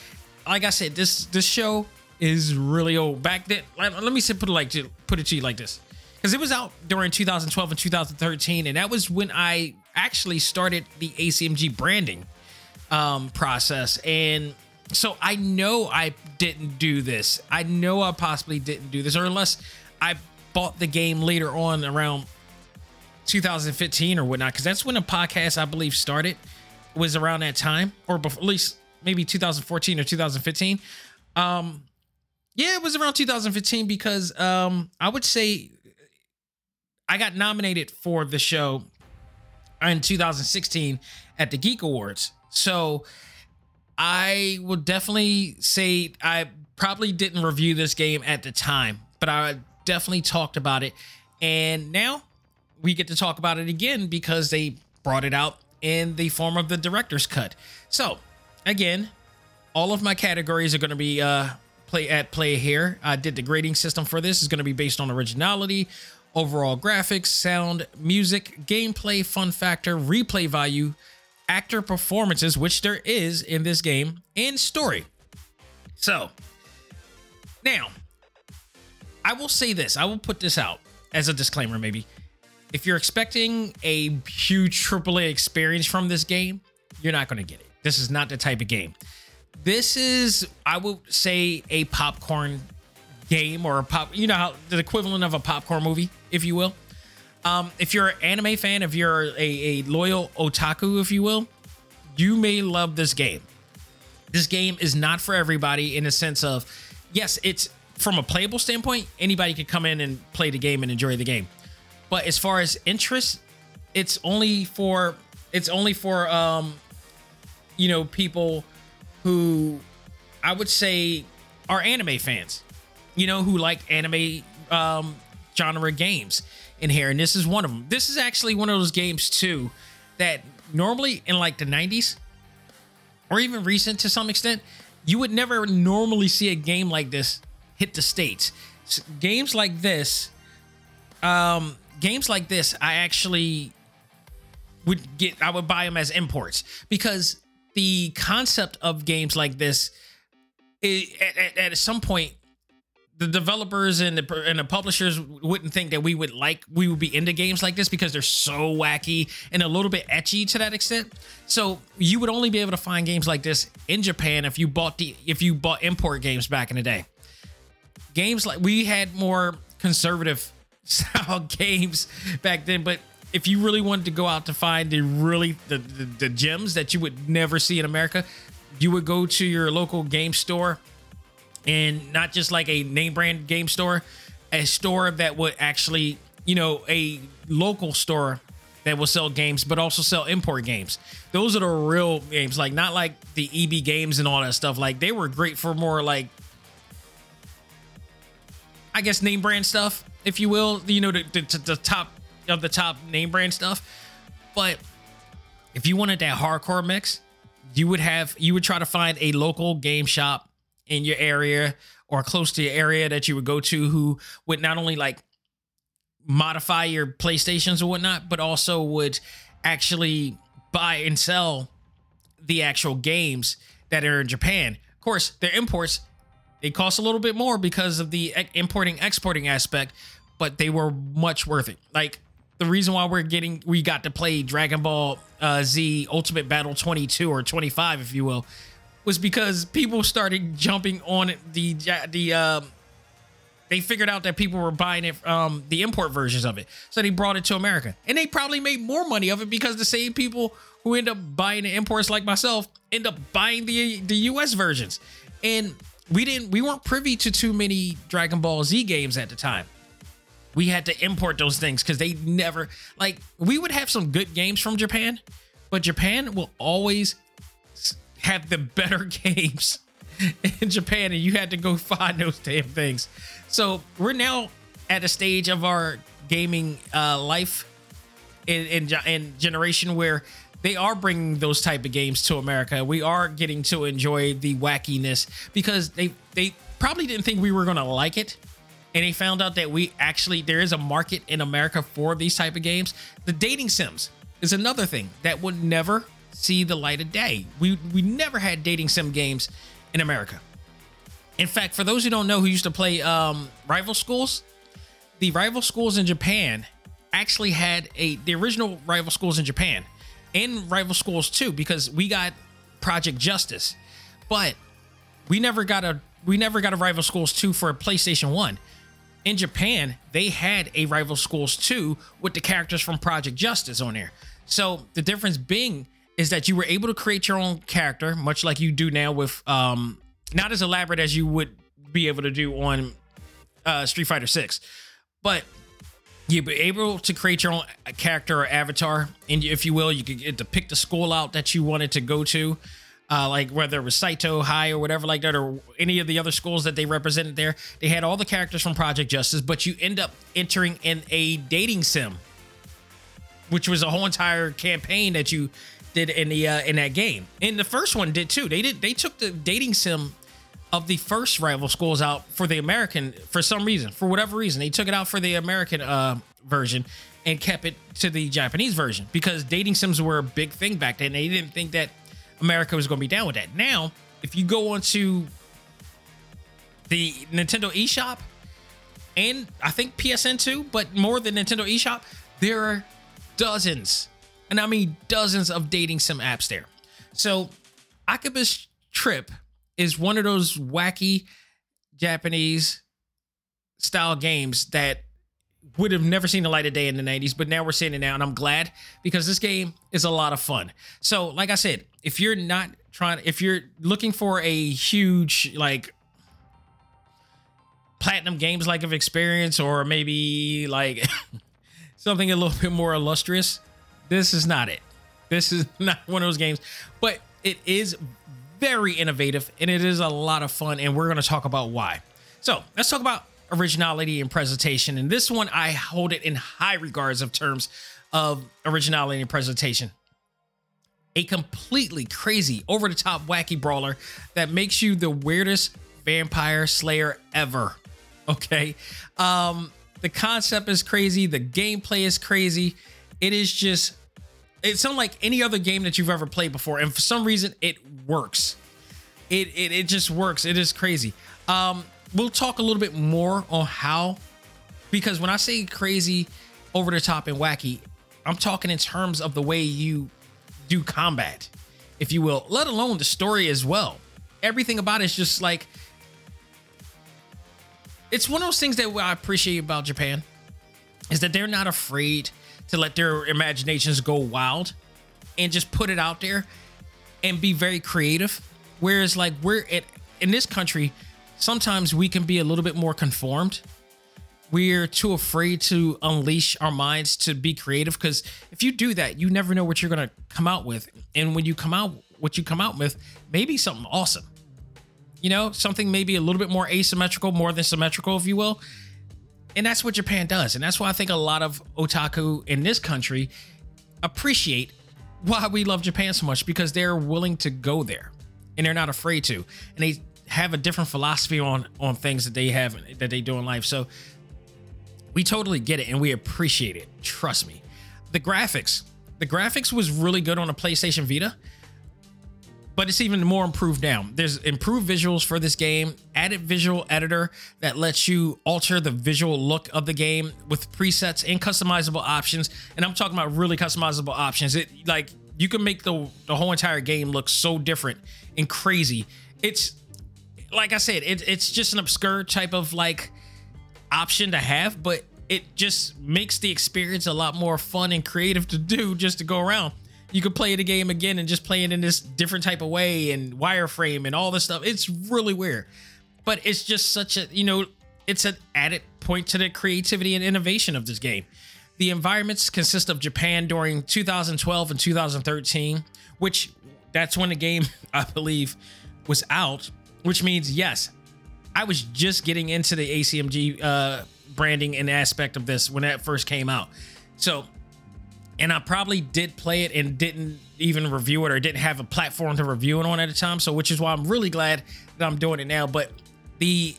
Like I said, this this show is really old. Back then, let, let me say, put it like put it to you like this, because it was out during 2012 and 2013, and that was when I actually started the ACMG branding um, process and so I know I didn't do this. I know I possibly didn't do this, or unless I bought the game later on around 2015 or whatnot, because that's when the podcast I believe started. Was around that time, or before, at least maybe 2014 or 2015. Um, yeah, it was around 2015 because um, I would say I got nominated for the show in 2016 at the Geek Awards. So I would definitely say I probably didn't review this game at the time, but I definitely talked about it. And now we get to talk about it again because they brought it out in the form of the director's cut. So, again, all of my categories are going to be uh, play at play here. I did the grading system for this is going to be based on originality, overall graphics, sound, music, gameplay, fun factor, replay value, actor performances, which there is in this game, and story. So, now I will say this. I will put this out as a disclaimer, maybe. If you're expecting a huge AAA experience from this game, you're not going to get it. This is not the type of game. This is, I would say, a popcorn game or a pop, you know, how the equivalent of a popcorn movie, if you will. Um, if you're an anime fan, if you're a, a loyal otaku, if you will, you may love this game. This game is not for everybody in the sense of, yes, it's from a playable standpoint, anybody could come in and play the game and enjoy the game. But as far as interest, it's only for it's only for um you know people who I would say are anime fans. You know who like anime um genre games in here and this is one of them. This is actually one of those games too that normally in like the 90s or even recent to some extent, you would never normally see a game like this hit the states. games like this, um, games like this, I actually would get. I would buy them as imports because the concept of games like this, it, at, at, at some point, the developers and the and the publishers wouldn't think that we would like we would be into games like this because they're so wacky and a little bit etchy to that extent. So you would only be able to find games like this in Japan if you bought the if you bought import games back in the day games like we had more conservative (laughs) style games back then, but if you really wanted to go out to find the really the, the, the gems that you would never see in America, you would go to your local game store and not just like a name brand game store, a store that would actually, you know, a local store that will sell games, but also sell import games. Those are the real games, like not like the EB games and all that stuff. Like they were great for more like I guess name brand stuff, if you will. You know, the, top of the top name brand stuff. But if you wanted that hardcore mix, you would have you would try to find a local game shop in your area or close to your area that you would go to who would not only like modify your PlayStations or whatnot, but also would actually buy and sell the actual games that are in Japan. Of course, their imports they costs a little bit more because of the importing exporting aspect, but they were much worth it. Like the reason why we're getting we got to play Dragon Ball uh, Z Ultimate Battle 22 or 25 if you will was because people started jumping on the the uh, They figured out that people were buying it, um, the import versions of it, so they brought it to America, and they probably made more money of it because the same people who end up buying the imports, like myself, end up buying the the U.S. versions, and we didn't, we weren't privy to too many Dragon Ball Z games at the time. We had to import those things because they never like we would have some good games from Japan, but Japan will always have the (laughs) better games in Japan, and you had to go (laughs) find those damn things. So we're now at a stage of our gaming uh, life in, in, in generation where they are bringing those type of games to America. We are getting to enjoy the wackiness because they they probably didn't think we were gonna like it, and they found out that we actually there is a market in America for these type of games. The dating sims is another thing that would never see the light of day. We we never had dating sim games in America. In fact, for those who don't know who used to play um, rival schools, the rival schools in Japan actually had a the original rival schools in Japan and rival schools too because we got Project Justice, but we never got a we never got a rival schools 2 for a PlayStation 1. In Japan, they had a rival schools 2 with the characters from Project Justice on there. So the difference being is that you were able to create your own character, much like you do now with um not as elaborate as you would be able to do on uh Street Fighter 6. But you'll be able to create your own character or avatar, and if you will, you could get to pick the school out that you wanted to go to. Uh, like whether it was Saito High or whatever like that, or any of the other schools that they represented there, they had all the characters from Project Justice, but you end up entering in a dating sim, which was a whole entire campaign that you did in the uh, in that game. And the first one did too. They did they took the dating sim of the first rival schools out for the American for some reason, for whatever reason. They took it out for the American uh, version and kept it to the Japanese version because dating sims were a big thing back then. They didn't think that America was going to be down with that. Now, if you go onto the Nintendo eShop and I think PSN too, but more than Nintendo eShop, there are dozens, and I mean dozens of dating sim apps there. So, Akiba's Trip is one of those wacky Japanese style games that would have never seen the light of day in the 90s, but now we're seeing it now, and I'm glad because this game is a lot of fun. So, like I said, if you're not trying, if you're looking for a huge, like, platinum games like of experience, or maybe like (laughs) something a little bit more illustrious, this is not it. This is (laughs) not one of those games, but it is very innovative and it is a lot of fun, and we're going to talk about why. So, let's talk about originality and presentation. And this one, I hold it in high regards of terms of originality and presentation. A completely crazy, over the top, wacky brawler that makes you the weirdest vampire slayer ever. (laughs) Okay. Um, the concept is crazy, the gameplay is crazy. It is just it's unlike any other game that you've ever played before. And for some reason, it works. It it, it just works. It is crazy. Um, we'll talk a little bit more on how because when I say crazy, over the top and wacky, I'm talking in terms of the way you do combat, if you will, let alone the story as well. Everything about it is just like it's one of those things that I appreciate about Japan is that they're not afraid to let their imaginations go wild and just put it out there and be very creative. Whereas like we're at in this country, sometimes we can be a little bit more conformed. We're too afraid to unleash our minds to be creative because if you do that, you never know what you're gonna come out with. And when you come out, what you come out with, maybe something awesome. You know, something maybe a little bit more asymmetrical, more than symmetrical, if you will. And that's what Japan does. And that's why I think a lot of otaku in this country appreciate why we love Japan so much because they're willing to go there and they're not afraid to. And they have a different philosophy on on things that they have that they do in life. So we totally get it and we appreciate it. Trust me. The graphics, the graphics was really good on a PlayStation Vita, but it's even more improved now. There's improved visuals for this game, added visual editor that lets you alter the visual look of the game with presets and customizable options. And I'm talking about really customizable options. It like you can make the the whole entire game look so different and crazy. It's like I said, it, it's just an obscure type of like option to have, but it just makes the experience a lot more fun and creative to do just to go around. You could play the game again and just play it in this different type of way and wireframe and all this stuff. It's really weird. But it's just such a, you know, it's an added point to the creativity and innovation of this game. The environments consist of Japan during 2012 and 2013, which that's when the game, (laughs) I believe, was out, which means, yes, I was just getting into the ACMG uh, branding and aspect of this when that first came out. So, and I probably did play it and didn't even review it or didn't have a platform to review it on at the time. So, which is why I'm really glad that I'm doing it now. But the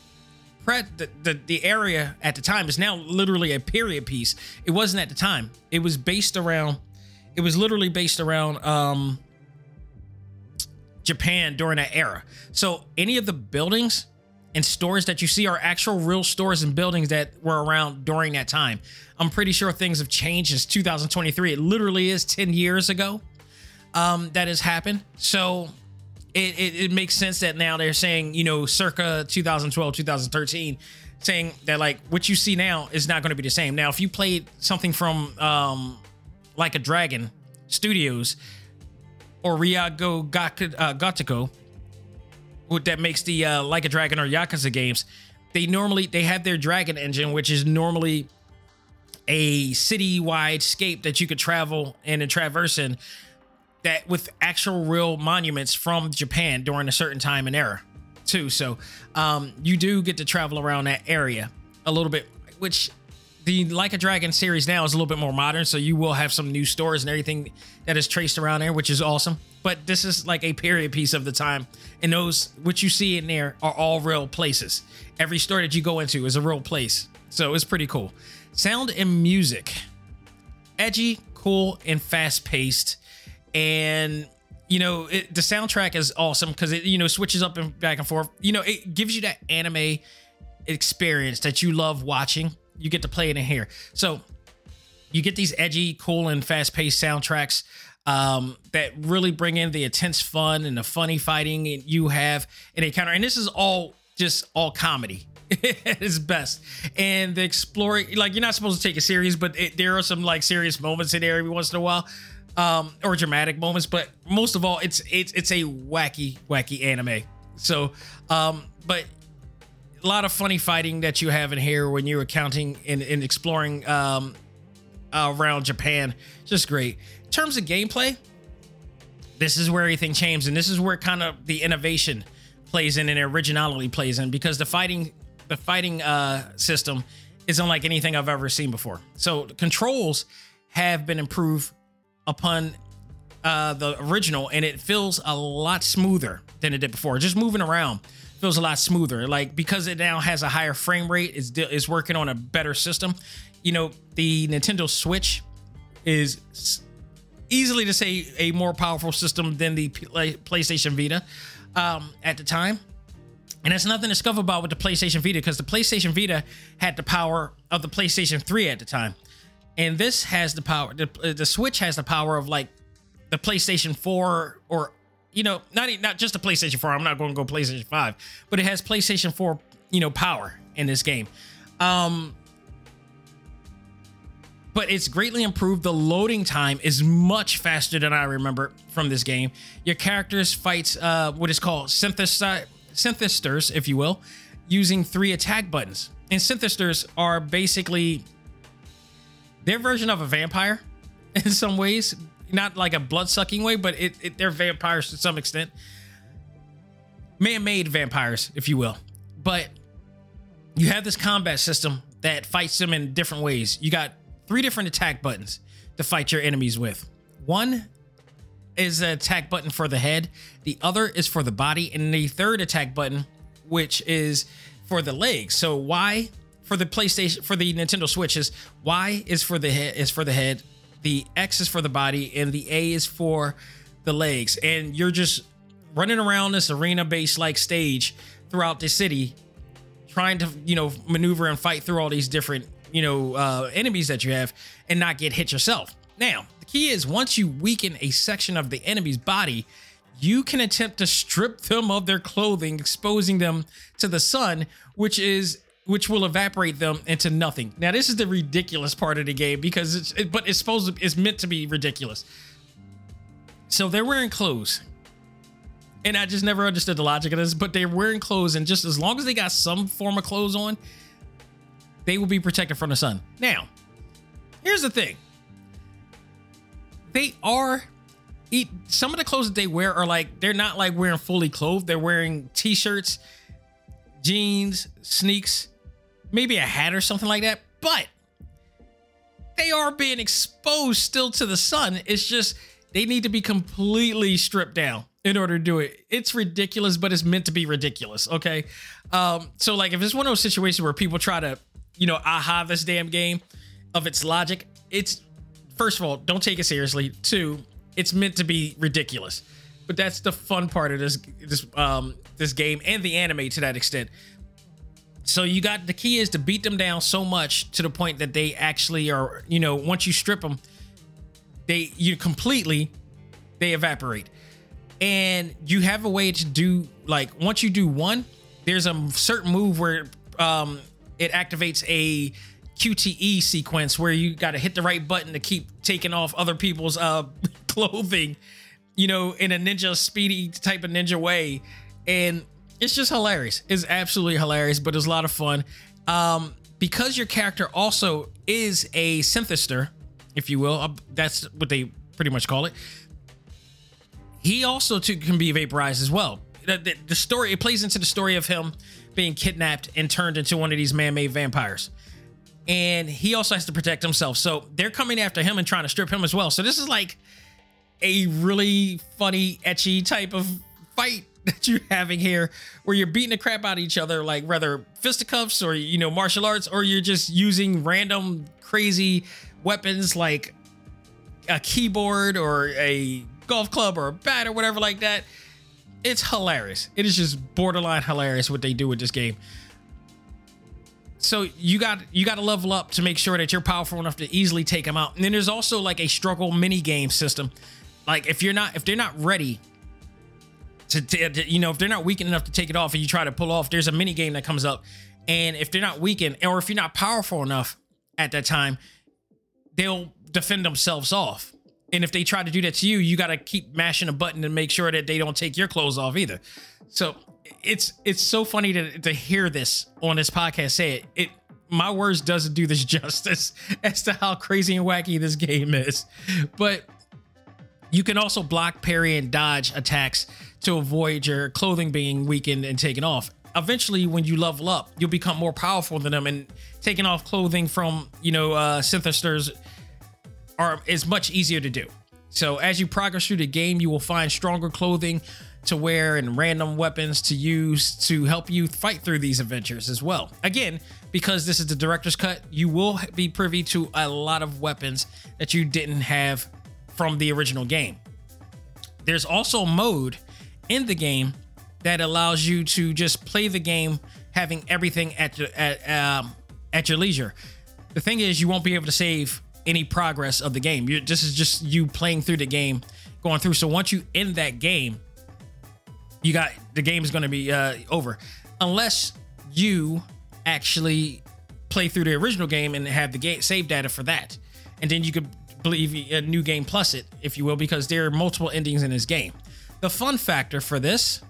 the, the, the area at the time is now literally a period piece. It wasn't at the time. It was based around. It was literally based around um, Japan during that era. So any of the buildings and stores that you see are actual real stores and buildings that were around during that time. I'm pretty sure things have changed since 2023. It literally is 10 years ago um, that has happened. So it, it, it makes sense that now they're saying, you know, circa 2012, 2013, saying that like what you see now is not going to be the same. Now, if you played something from um, like a Dragon Studios or Ryago Got- uh, that makes the uh, Like a Dragon or Yakuza games, they normally they have their Dragon engine, which is normally a city-wide scape that you could travel in and traverse in that with actual real monuments from Japan during a certain time and era too. So um, you do get to travel around that area a little bit, which the Like a Dragon series now is a little bit more modern. So you will have some new stores and everything that is traced around there, which is awesome. But this is like a period piece of the time. And those, what you see in there are all real places. Every store that you go into is a real place. So it's pretty cool. Sound and music. Edgy, cool, and fast paced and you know it, the soundtrack is awesome because it you know switches up and back and forth. You know it gives you that anime experience that you love watching. You get to play it in here. So you get these edgy cool and fast-paced soundtracks um, that really bring in the intense fun and the funny fighting you have in a counter. And this is all just all comedy (laughs) at its best and the exploring like you're not supposed to take it serious but it, there are some like serious moments in there every once in a while um, or dramatic moments, but most of all, it's it's it's a wacky wacky anime. So, um, but a lot of funny fighting that you have in here when you're accounting and, and exploring um, around Japan. Just great. In terms of gameplay, this is where everything changed, and this is where kind of the innovation plays in and originality plays in because the fighting the fighting uh, system is unlike anything I've ever seen before. So controls have been improved upon uh, the original, and it feels a lot smoother than it did before. Just moving around feels a lot smoother. Like because it now has a higher frame rate, is is working on a better system. You know, the Nintendo Switch is easily to say a more powerful system than the PlayStation Vita um, at the time. And it's nothing to scuff about with the PlayStation Vita because the PlayStation Vita had the power of the PlayStation 3 at the time and this has the power. The, the Switch has the power of like the PlayStation 4 or you know not not just the PlayStation 4. I'm not going to go PlayStation 5, but it has PlayStation 4 you know power in this game. Um, but it's greatly improved. The loading time is much faster than I remember from this game. Your characters fight uh, what is called synthesi- Synthisters, if you will, using three attack buttons. And Synthisters are basically their version of a vampire (laughs) in some ways. Not like a blood sucking way, but it, it, they're vampires to some extent. Man made vampires, if you will. But you have this combat system that fights them in different ways. You got three different attack buttons to fight your enemies with. One is an attack button for the head, the other is for the body, and the third attack button, which is for the legs. So, why for the PlayStation for the Nintendo Switch is Y is for the head is for the head, the X is for the body, and the A is for the legs. And you're just running around this arena-based like stage throughout the city, trying to you know maneuver and fight through all these different you know uh, enemies that you have and not get hit yourself. Now key is once you weaken a section of the enemy's body. You can attempt to strip them of their clothing, exposing them to the sun, which is which will evaporate them into nothing. Now, this is the ridiculous part of the game because it's, it, but it's supposed to, it's meant to be ridiculous. So they're wearing clothes. And I just never understood the logic of this, but they're wearing clothes, and just as long as they got some form of clothes on, they will be protected from the sun. Now, here's the thing they are eat some of the clothes that they wear are like they're not like wearing fully clothed. They're wearing t-shirts jeans sneaks maybe a hat or something like that. But they are being exposed still to the sun. It's just they need to be completely stripped down in order to do it. It's ridiculous but it's meant to be ridiculous okay? Um so like if it's one of those situations where people try to you know aha this damn game of its logic it's first of all, don't take it seriously. Two, it's meant to be ridiculous. But that's the fun part of this this um this game and the anime to that extent. So you got the key is to beat them down so much to the point that they actually are, you know, once you strip them, they you completely they evaporate. And you have a way to do like once you do one, there's a certain move where um it activates a QTE sequence where you got to hit the right button to keep taking off other people's uh (laughs) clothing, you know, in a ninja speedy type of ninja way. And it's just hilarious. It's absolutely hilarious, but it's a lot of fun. Um, because your character also is a Synthister, if you will, uh, that's what they pretty much call it. He also too can be vaporized as well. The, the, the story it plays into the story of him being kidnapped and turned into one of these man-made vampires and he also has to protect himself. So they're coming after him and trying to strip him as well. So this is like a really funny, ecchi type of fight (laughs) that you're having here, where you're beating the crap out of each other, like whether fisticuffs or you know martial arts, or you're just using random crazy weapons like a keyboard or a golf club or a bat or whatever like that. It's hilarious. It is just borderline hilarious what they do with this game so you got you got to level up to make sure that you're powerful enough to easily take them out. And then there's also like a struggle mini game system. Like if you're not if they're not ready to, to you know if they're not weakened enough to take it off and you try to pull off, there's a mini game that comes up. And if they're not weakened or if you're not powerful enough at that time, they'll defend themselves off. And if they try to do that to you, you got to keep mashing a button to make sure that they don't take your clothes off either. So it's it's so funny to to hear this on this podcast say it. It my words doesn't do this (laughs) justice as to how crazy and wacky this game is. But you can also block, parry, and dodge attacks to avoid your clothing being weakened and taken off. Eventually, when you level up, you'll become more powerful than them, and taking off clothing from you know uh, Synthisters are is much easier to do. So as you progress through the game, you will find stronger clothing to wear and random weapons to use to help you fight through these adventures as well. Again, because this is the director's cut, you will be privy to a lot of weapons that you didn't have from the original game. There's also a mode in the game that allows you to just play the game having everything at your, at um, at your leisure. The thing is, you won't be able to save any progress of the game. You're, this is just you playing through the game, going through. So once you end that game, you got the game is going to be uh, over. Unless you actually play through the original game and have the game save data for that. And then you could believe a new game plus it if you will because there are multiple endings in this game. The fun factor for this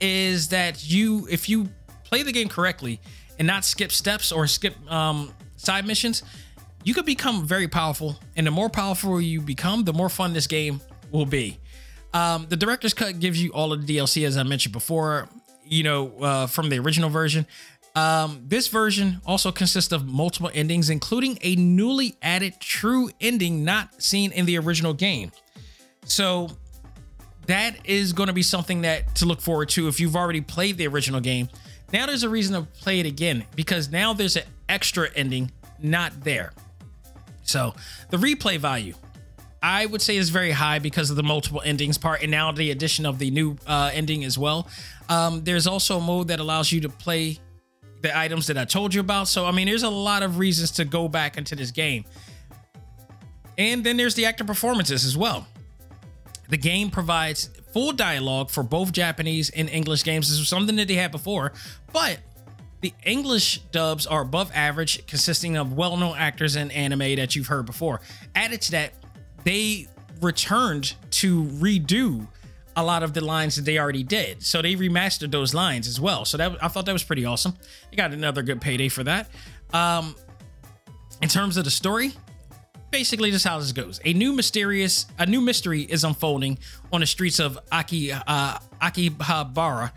is that you if you play the game correctly and not skip steps or skip um, side missions you could become very powerful. And the more powerful you become the more fun this game will be um, the director's cut gives you all of the DLC, as I mentioned before, you know, uh, from the original version. Um, this version also consists of multiple endings, including a newly added true ending not seen in the original game. So that is going to be something that to look forward to if you've already played the original game. Now there's a reason to play it again because now there's an extra ending not there. So the replay value I would say is very high because of the multiple endings part, and now the addition of the new uh, ending as well. Um, there's also a mode that allows you to play the items that I told you about. So I mean, there's a lot of reasons to go back into this game. And then there's the actor performances as well. The game provides full dialogue for both Japanese and English games. This was something that they had before, but The English dubs are above average, consisting of well known actors in anime that you've heard before. Added to that, they returned to redo a lot of the lines that they already did. So they remastered those lines as well. So that I thought that was pretty awesome. You got another good payday for that. Um, in terms of the story, basically this is how this goes. A new mysterious, a new mystery is unfolding on the streets of Aki uh, Akihabara.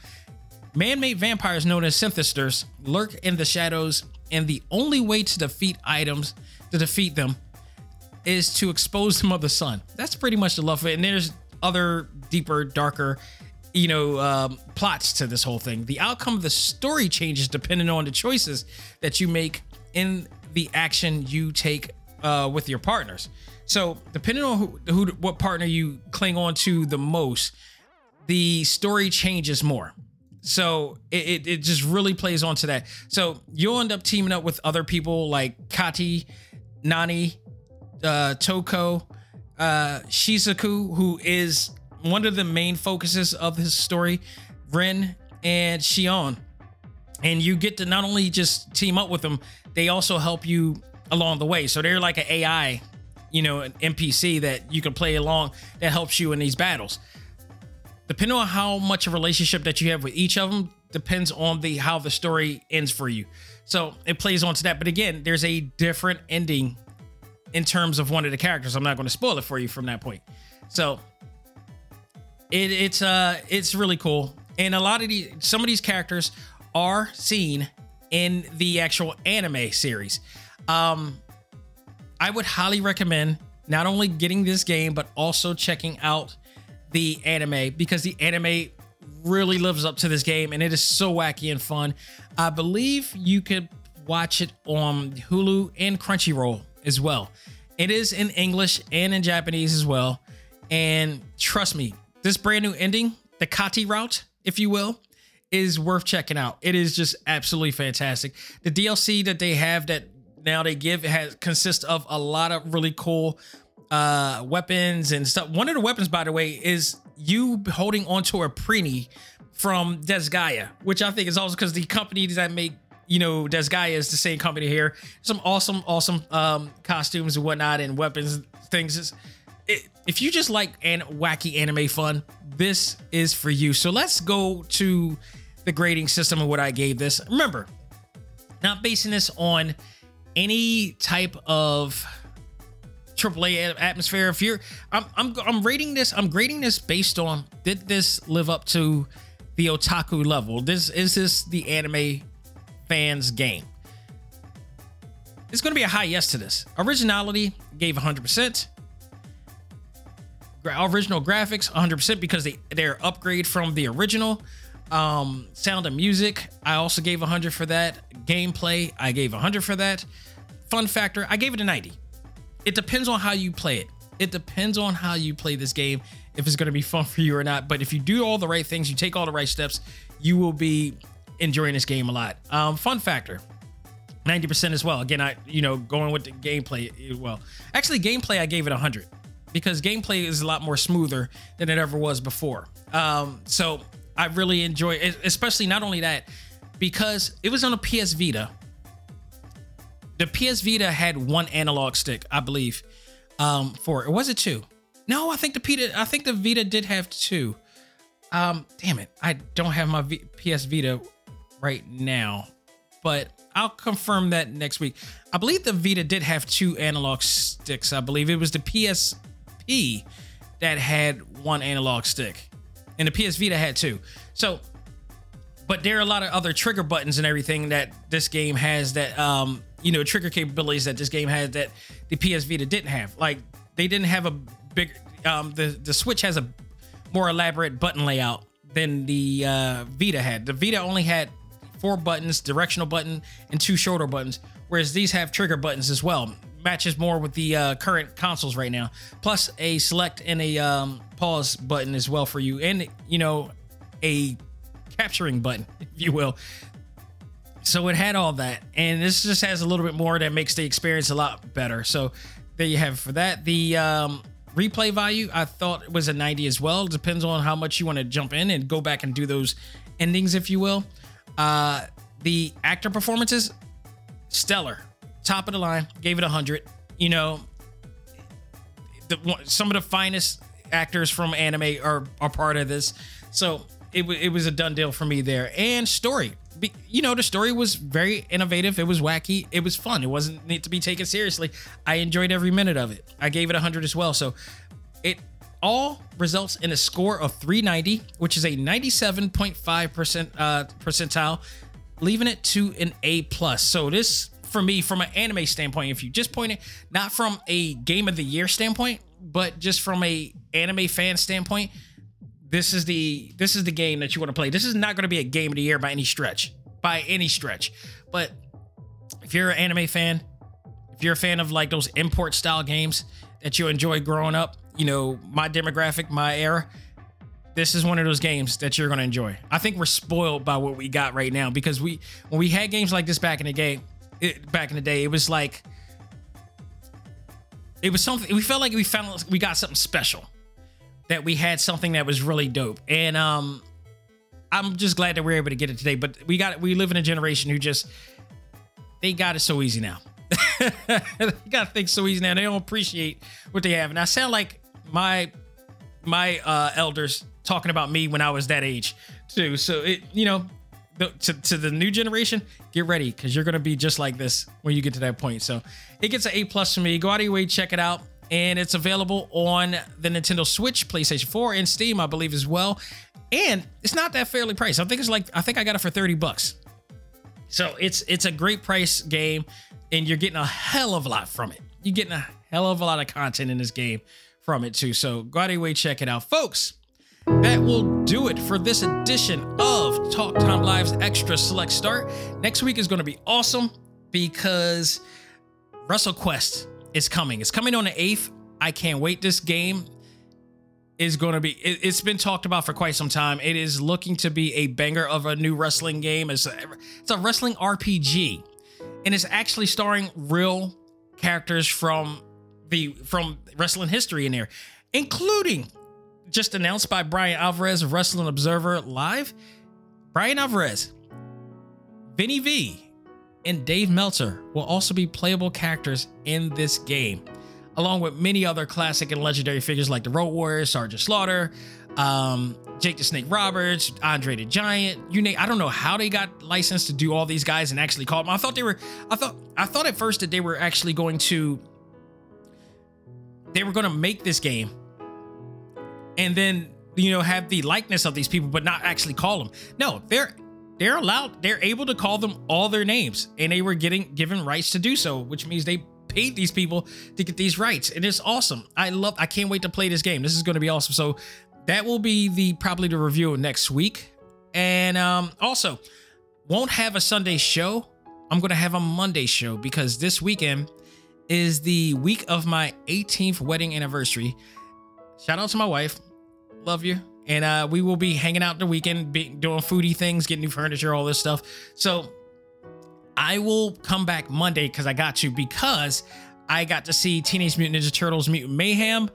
Man-made vampires known as Synthisters lurk in the shadows, and the only way to defeat items to defeat them is to expose them of the sun. That's pretty much the love of it. And there's other deeper, darker, you know, um, plots to this whole thing. The outcome of the story changes depending on the choices that you make in the action you take uh, with your partners. So, depending on who, who, what partner you cling on to the most, the story changes more. So it, it, it just really plays onto that. So you'll end up teaming up with other people like Kati, Nani, uh, Toko, uh, Shizuku, who is one of the main focuses of his story, Ren and Shion. And you get to not only just team up with them, they also help you along the way. So they're like an AI, you know, an NPC that you can play along that helps you in these battles. Depending on how much of a relationship that you have with each of them depends on the how the story ends for you. So it plays on to that. But again, there's a different ending in terms of one of the characters. I'm not going to spoil it for you from that point. So it, it's uh it's really cool. And a lot of these some of these characters are seen in the actual anime series. Um I would highly recommend not only getting this game but also checking out the anime because the anime really lives up to this game and it is so wacky and fun. I believe you could watch it on Hulu and Crunchyroll as well. It is in English and in Japanese as well. And trust me, this brand new ending, the Kati route, if you will, is worth checking out. It is just absolutely fantastic. The DLC that they have that now they give has consists of a lot of really cool uh weapons and stuff. One of the weapons, by the way, is you holding onto a Prinny from Disgaea, which I think is also because the company that make you know Disgaea is the same company here. Some awesome, awesome um costumes and whatnot and weapons things. It, if you just like an wacky anime fun, this is for you. So let's go to the grading system and what I gave this. Remember, not basing this on any type of AAA atmosphere. If you're, I'm, I'm, I'm rating this. I'm grading this based on did this live up to the otaku level? This is this the anime fans game. It's going to be a high yes to this. Originality gave 100%. Original graphics 100% because they they're upgrade from the original. Um, sound and music I also gave 100 for that. Gameplay I gave 100 for that. Fun factor I gave it a 90 it depends on how you play it. It depends on how you play this game, if it's going to be fun for you or not. But if you do all the right things, you take all the right steps, you will be enjoying this game a lot. Um, fun factor. 90% as well. Again, I, you know, going with the gameplay, well, actually, gameplay, I gave it 100 because gameplay is a lot more smoother than it ever was before. Um, so I really enjoy it, especially not only that, because it was on a PS Vita the PS Vita had one analog stick, I believe, um, for it. Was it two? No, I think the Vita, I think the Vita did have two. Um, damn it, I don't have my v- PS Vita right now, but I'll confirm that next week. I believe the Vita did have two analog sticks. I believe it was the PSP that had one analog stick, and the PS Vita had two. So, but there are a lot of other trigger buttons and everything that this game has that um you know trigger capabilities that this game has that the PS Vita didn't have. Like they didn't have a big um the the Switch has a more elaborate button layout than the uh, Vita had. The Vita only had four buttons, directional button and two shoulder buttons, whereas these have trigger buttons as well. Matches more with the uh, current consoles right now. Plus a select and a um, pause button as well for you, and you know a capturing button, (laughs) if you will, so it had all that, and this just has a little bit more that makes the experience a lot better. So there you have it for that. The um, replay value I thought it was a 90 as well. Depends on how much you want to jump in and go back and do those endings, if you will. Uh, the actor performances, stellar, top of the line. Gave it a hundred. You know, the, some of the finest actors from anime are are part of this, so it w- it was a done deal for me there. And story, Be- you know, the story was very innovative. It was wacky. It was fun. It wasn't need to be taken seriously. I enjoyed every minute of it. I gave it a hundred as well. So it all results in a score of 390, which is a 97.5 percent uh, percentile, leaving it to an A plus. So this for me, from an anime standpoint, if you just point it not from a game of the year standpoint, but just from a anime fan standpoint, this is the this is the game that you want to play. This is not going to be a game of the year by any stretch, by any stretch. But if you're an anime fan, if you're a fan of like those import style games that you enjoy growing up, you know, my demographic, my era, this is one of those games that you're going to enjoy. I think we're spoiled by what we got right now because we when we had games like this back in the game, it, back in the day, it was like it was something we felt like we found we got something special that we had something that was really dope. And um i'm just glad that we're able to get it today but we got we live in a generation who just they got it so easy now. (laughs) They got things so easy now. They don't appreciate what they have. And i sound like my my uh elders talking about me when i was that age too so it you know to, to the new generation, get ready because you're gonna be just like this when you get to that point. So it gets an A plus for me. Go out of your way, check it out, and it's available on the Nintendo Switch, PlayStation 4, and Steam, I believe as well. And it's not that fairly priced. I think it's like I think I got it for 30 bucks. So it's it's a great price game, and you're getting a hell of a lot from it. You're getting a hell of a lot of content in this game from it too. So go out of your way, check it out, folks that will do it for this edition of Talk Time Live's Extra Select Start. Next week is going to be awesome because WrestleQuest is coming. It's coming on the 8th. I can't wait. This game is going to be, it, has been talked about for quite some time. It is looking to be a banger of a new wrestling game. It's a, it's a wrestling RPG, and it's actually starring real characters from the from wrestling history in there, including just announced by Bryan Alvarez of Wrestling Observer Live. Bryan Alvarez, Vinny V, and Dave Meltzer will also be playable characters in this game, along with many other classic and legendary figures like the Road Warriors, Sergeant Slaughter, um, Jake the Snake Roberts, Andre the Giant. You name. I don't know how they got licensed to do all these guys and actually call them. I thought they were. I thought. I thought at first that they were actually going to. They were going to make this game and then you know have the likeness of these people but not actually call them. No they're they're allowed they're able to call them all their names and they were getting given rights to do so which means they paid these people to get these rights and it's awesome. I love i can't wait to play this game. This is going to be awesome. So that will be the probably the review next week. And um also won't have a sunday show. I'm going to have a monday show because this weekend is the week of my 18th wedding anniversary shout out to my wife love you. And uh, we will be hanging out the weekend, be, doing foodie things, getting new furniture, all this stuff. So I will come back Monday because I got you because I got to see Teenage Mutant Ninja Turtles Mutant Mayhem.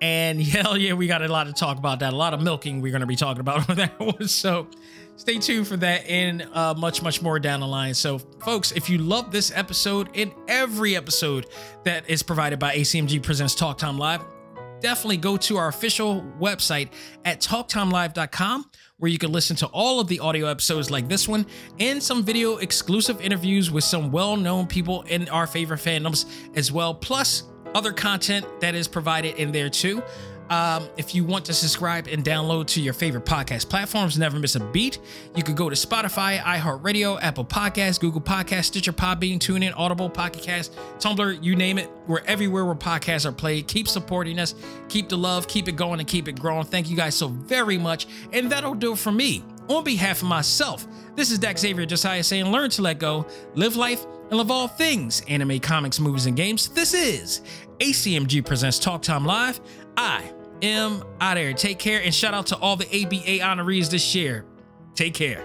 And (laughs) hell yeah, we got a lot to talk about that. A lot of milking we're going to be talking about (laughs) on that one. So stay tuned for that and uh, much, much more down the line. So, folks, if you love this episode and every episode that is provided by ACMG Presents Talk Time Live, definitely go to our official website at talktimelive.com where you can listen to all of the audio episodes like this one and some video exclusive interviews with some well-known people in our favorite fandoms as well plus other content that is provided in there too um, if you want to subscribe and download to your favorite podcast platforms, never miss a beat, you could go to Spotify, iHeartRadio, Apple Podcasts, Google Podcasts, Stitcher, Podbean, TuneIn, Audible, Pocket Cast, Tumblr, you name it. We're everywhere where podcasts are played. Keep supporting us, keep the love, keep it going, and keep it growing. Thank you guys so very much. And that'll do it for me. On behalf of myself, this is Dak Xavier Josiah saying, learn to let go, live life, and love all things anime, comics, movies, and games. This is ACMG Presents Talk Time Live. I am out of here. Take care and shout out to all the ABA honorees this year. Take care.